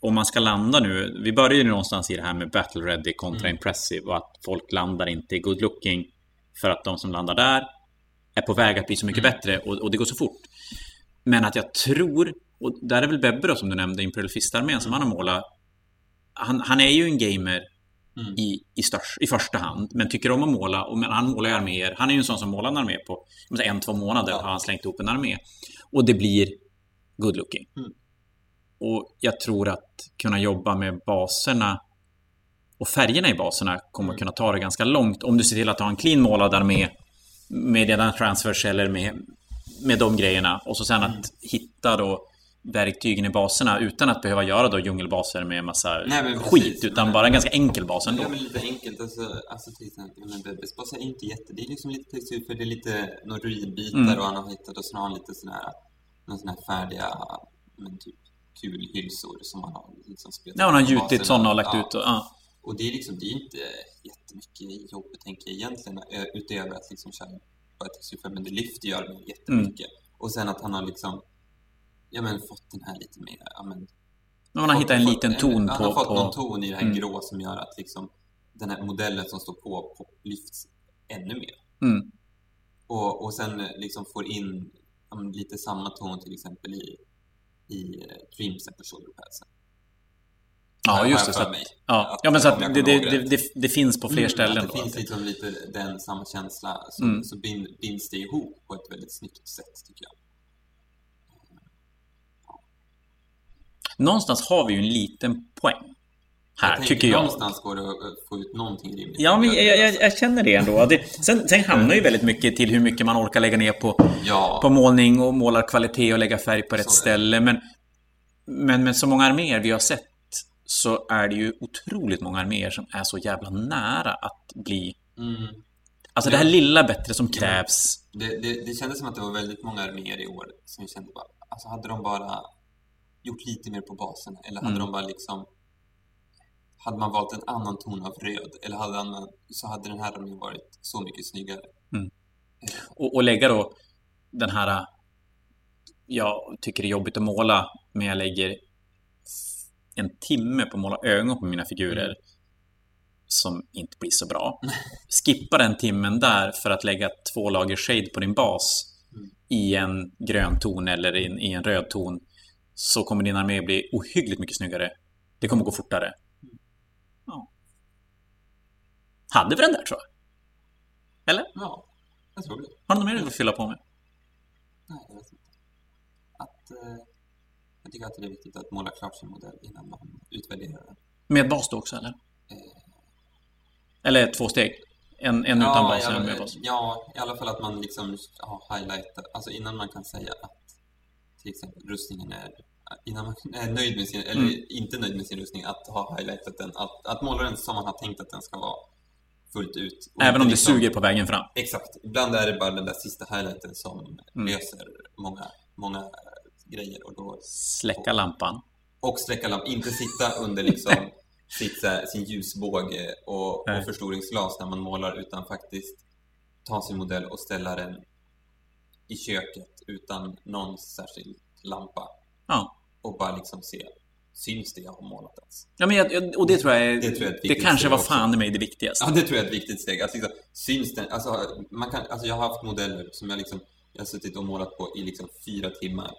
S1: om man ska landa nu, vi börjar ju någonstans i det här med battle ready kontra mm. impressive och att folk landar inte i good looking för att de som landar där är på väg att bli så mycket mm. bättre och, och, det går så fort. Men att jag tror, och där är väl Bebbe då som du nämnde, Imperial Fist-armén mm. som han har målat. Han, han, är ju en gamer mm. i, i, störst, i första hand, men tycker om att måla. Och, men han målar ju arméer. Han är ju en sån som målar en armé på en, två månader ja. har han slängt ihop en armé. Och det blir good looking. Mm. Och jag tror att kunna jobba med baserna och färgerna i baserna kommer att kunna ta det ganska långt om du ser till att ha en clean målad armé med dina transfers eller med, med de grejerna. Och så sen att hitta då verktygen i baserna utan att behöva göra då djungelbaser med massa
S2: Nej,
S1: skit. Utan bara en ganska enkel bas ändå.
S2: Ja, men lite enkelt. Alltså, alltså till exempel, men Bebes är inte jätte... Det är liksom lite textur för det är lite några ruinbitar mm. och han har hittat och så har han lite sådana här, sån här färdiga, men typ kulhylsor som han har liksom spelat
S1: Ja, han har gjutit sådana och lagt ja. ut och, ja.
S2: Och det är liksom, det är inte jättemycket jobb, tänker jag egentligen, utöver att liksom köra på ett texturfärg, men det lyfter ju jättemycket. Mm. Och sen att han har liksom ja, men, fått den här lite mer... Ja, men,
S1: man har hittat en liten ton på...
S2: Han har fått
S1: på...
S2: någon ton i det här mm. grå som gör att liksom, den här modellen som står på, på lyfts ännu mer.
S1: Mm.
S2: Och, och sen liksom får in ja, lite samma ton till exempel i, i uh, Dreamsen på shoulderpadsen.
S1: Ja, just det. Så att, ja. Att, ja, men så att det, det, det, det, finns på fler mm, ställen.
S2: det finns liksom lite den samma känsla. Så, mm. så binds det ihop på ett väldigt snyggt sätt, tycker jag.
S1: Någonstans har vi ju en liten poäng. Här, jag tycker jag.
S2: Någonstans går det att få ut någonting rimligt.
S1: Ja, men jag, jag, jag känner det ändå. Det, sen, sen hamnar ju väldigt mycket till hur mycket man orkar lägga ner på, ja. på målning och målarkvalitet och lägga färg på rätt ställe. Men, men med så många arméer vi har sett så är det ju otroligt många arméer som är så jävla nära att bli...
S2: Mm.
S1: Alltså det här lilla bättre som krävs.
S2: Det, det, det kändes som att det var väldigt många arméer i år som kände bara... Alltså hade de bara gjort lite mer på basen? Eller hade mm. de bara liksom... Hade man valt en annan ton av röd eller hade man, så hade den här armén varit så mycket snyggare.
S1: Mm. Och, och lägga då den här... Jag tycker det är jobbigt att måla, men jag lägger en timme på att måla ögon på mina figurer mm. som inte blir så bra. Skippa den timmen där för att lägga två lager shade på din bas mm. i en grön ton eller i en, i en röd ton så kommer din armé bli ohyggligt mycket snyggare. Det kommer gå fortare. Ja. Hade vi den där, tror jag. Eller?
S2: Ja, jag tror det.
S1: Har du något mer du vill fylla på med?
S2: Nej, jag vet inte. Att, eh, jag tycker att det är viktigt att måla klart sin modell innan man utvärderar den.
S1: Med bas då också, eller?
S2: Eh.
S1: Eller två steg? En, en
S2: ja,
S1: utan bas och en med bas?
S2: Ja, i alla fall att man liksom har highlightat, alltså innan man kan säga att till exempel rustningen är innan man är nöjd med sin, eller mm. inte nöjd med sin rustning, att ha highlightat den, att, att måla den som man har tänkt att den ska vara fullt ut.
S1: Även om det liksom, suger på vägen fram?
S2: Exakt. Ibland är det bara den där sista highlighten som mm. löser många, många grejer. Och då,
S1: släcka och, lampan.
S2: Och släcka lampan. Inte sitta under liksom sitt, sin ljusbåge och, och förstoringsglas när man målar, utan faktiskt ta sin modell och ställa den i köket utan någon särskild lampa.
S1: Ja.
S2: Och bara liksom se, syns det jag har målat ens?
S1: Ja, men jag, och det tror jag är, det, tror jag det kanske var fan i mig det viktigaste.
S2: Ja, det tror jag är ett viktigt steg. Alltså, liksom, syns den? Alltså, man kan, alltså, jag har haft modeller som jag liksom, jag har suttit och målat på i liksom fyra timmar.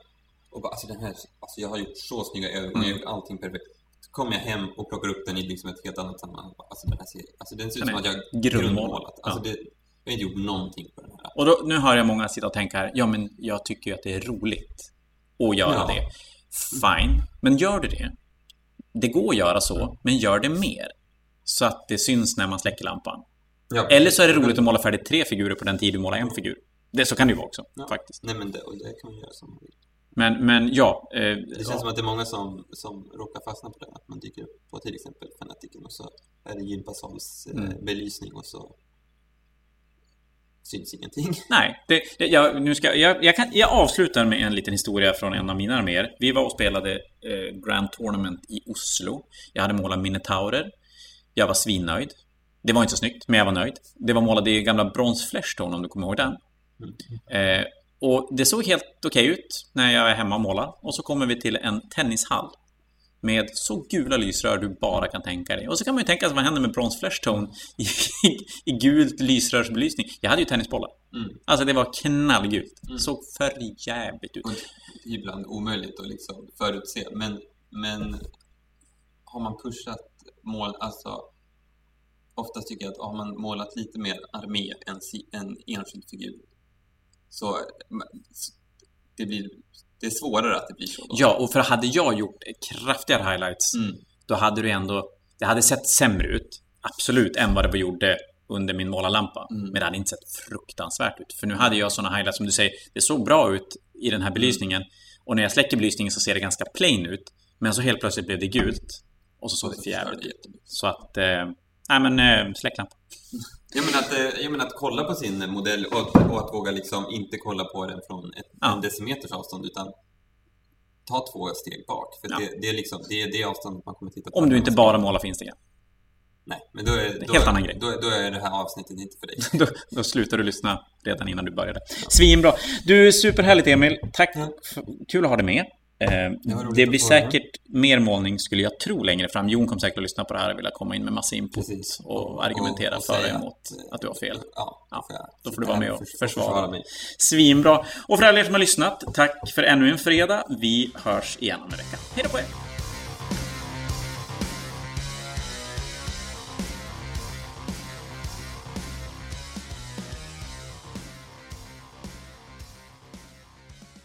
S2: Och bara, alltså den här, alltså jag har gjort så snygga ögon, mm. jag har gjort allting perfekt. Så kommer jag hem och plockar upp den i liksom ett helt annat sammanhang. Alltså den här ser, alltså den ser ut som att jag har grundmålat. Alltså, ja. det, jag har inte gjort någonting på den här.
S1: Och då, nu hör jag många sitta och tänka här, ja men jag tycker ju att det är roligt att göra ja. det. Fine, men gör du det? Det går att göra så, men gör det mer. Så att det syns när man släcker lampan. Ja, Eller så är det roligt att måla färdigt tre figurer på den tid du målar en figur. Det, så kan det ju vara också, ja. faktiskt.
S2: Nej, men det, och det kan man göra som man vill.
S1: Men, men ja. Eh,
S2: det känns ja. som att det är många som, som råkar fastna på det. Att man dyker upp på till exempel Fanatiken och så är det gympasals eh, mm. belysning och så syns ingenting.
S1: Nej, det, jag, nu ska, jag, jag, kan, jag avslutar med en liten historia från en av mina arméer. Vi var och spelade eh, Grand Tournament i Oslo. Jag hade målat minotaurer. Jag var svinnöjd. Det var inte så snyggt, men jag var nöjd. Det var målat i gamla brons Flashstone, om du kommer ihåg den. Mm. Eh, och det såg helt okej okay ut när jag är hemma och målar. Och så kommer vi till en tennishall med så gula lysrör du bara kan tänka dig. Och så kan man ju tänka sig vad händer med Bronze Flesh Tone i, i, i gult lysrörsbelysning. Jag hade ju tennisbollar.
S2: Mm.
S1: Alltså det var knallgult. Mm. Såg för jävligt ut. Och
S2: ibland omöjligt att liksom förutse. Men, men har man pushat mål, alltså oftast tycker jag att har man målat lite mer armé än en enskild figur så, så det blir det är svårare att det blir så. Då.
S1: Ja, och för hade jag gjort kraftigare highlights, mm. då hade du ändå det hade sett sämre ut, absolut, än vad det gjorde under min målarlampa. Mm. Men det hade inte sett fruktansvärt ut. För nu hade jag sådana highlights som du säger, det såg bra ut i den här belysningen. Och när jag släcker belysningen så ser det ganska plain ut. Men så helt plötsligt blev det gult. Och så såg det förjävligt ut. Så att, eh, nej men eh, släck lampan.
S2: Jag menar, att, eh, jag menar att kolla på sin modell och, och att våga liksom inte kolla på den från ett, ja. en decimeters avstånd utan ta två steg bak. För ja. det, det, är liksom, det är det avståndet man kommer titta på.
S1: Om du inte bara målar för Instagram.
S2: Nej, men då är,
S1: då, helt annan grej.
S2: Då, då, är det här avsnittet inte för dig.
S1: då, då slutar du lyssna redan innan du började. Svinbra. Du, superhärligt Emil. Tack. Ja. Kul att ha dig med. Eh, det blir säkert mer målning skulle jag tro längre fram. Jon kommer säkert att lyssna på det här och vilja komma in med massa input Precis. och argumentera och, och för och emot att, att du har fel.
S2: Ja,
S1: ja, då får du vara med och försvara. mig. Svinbra. Och för alla er som har lyssnat, tack för ännu en fredag. Vi hörs igen om en vecka. Hej då på er!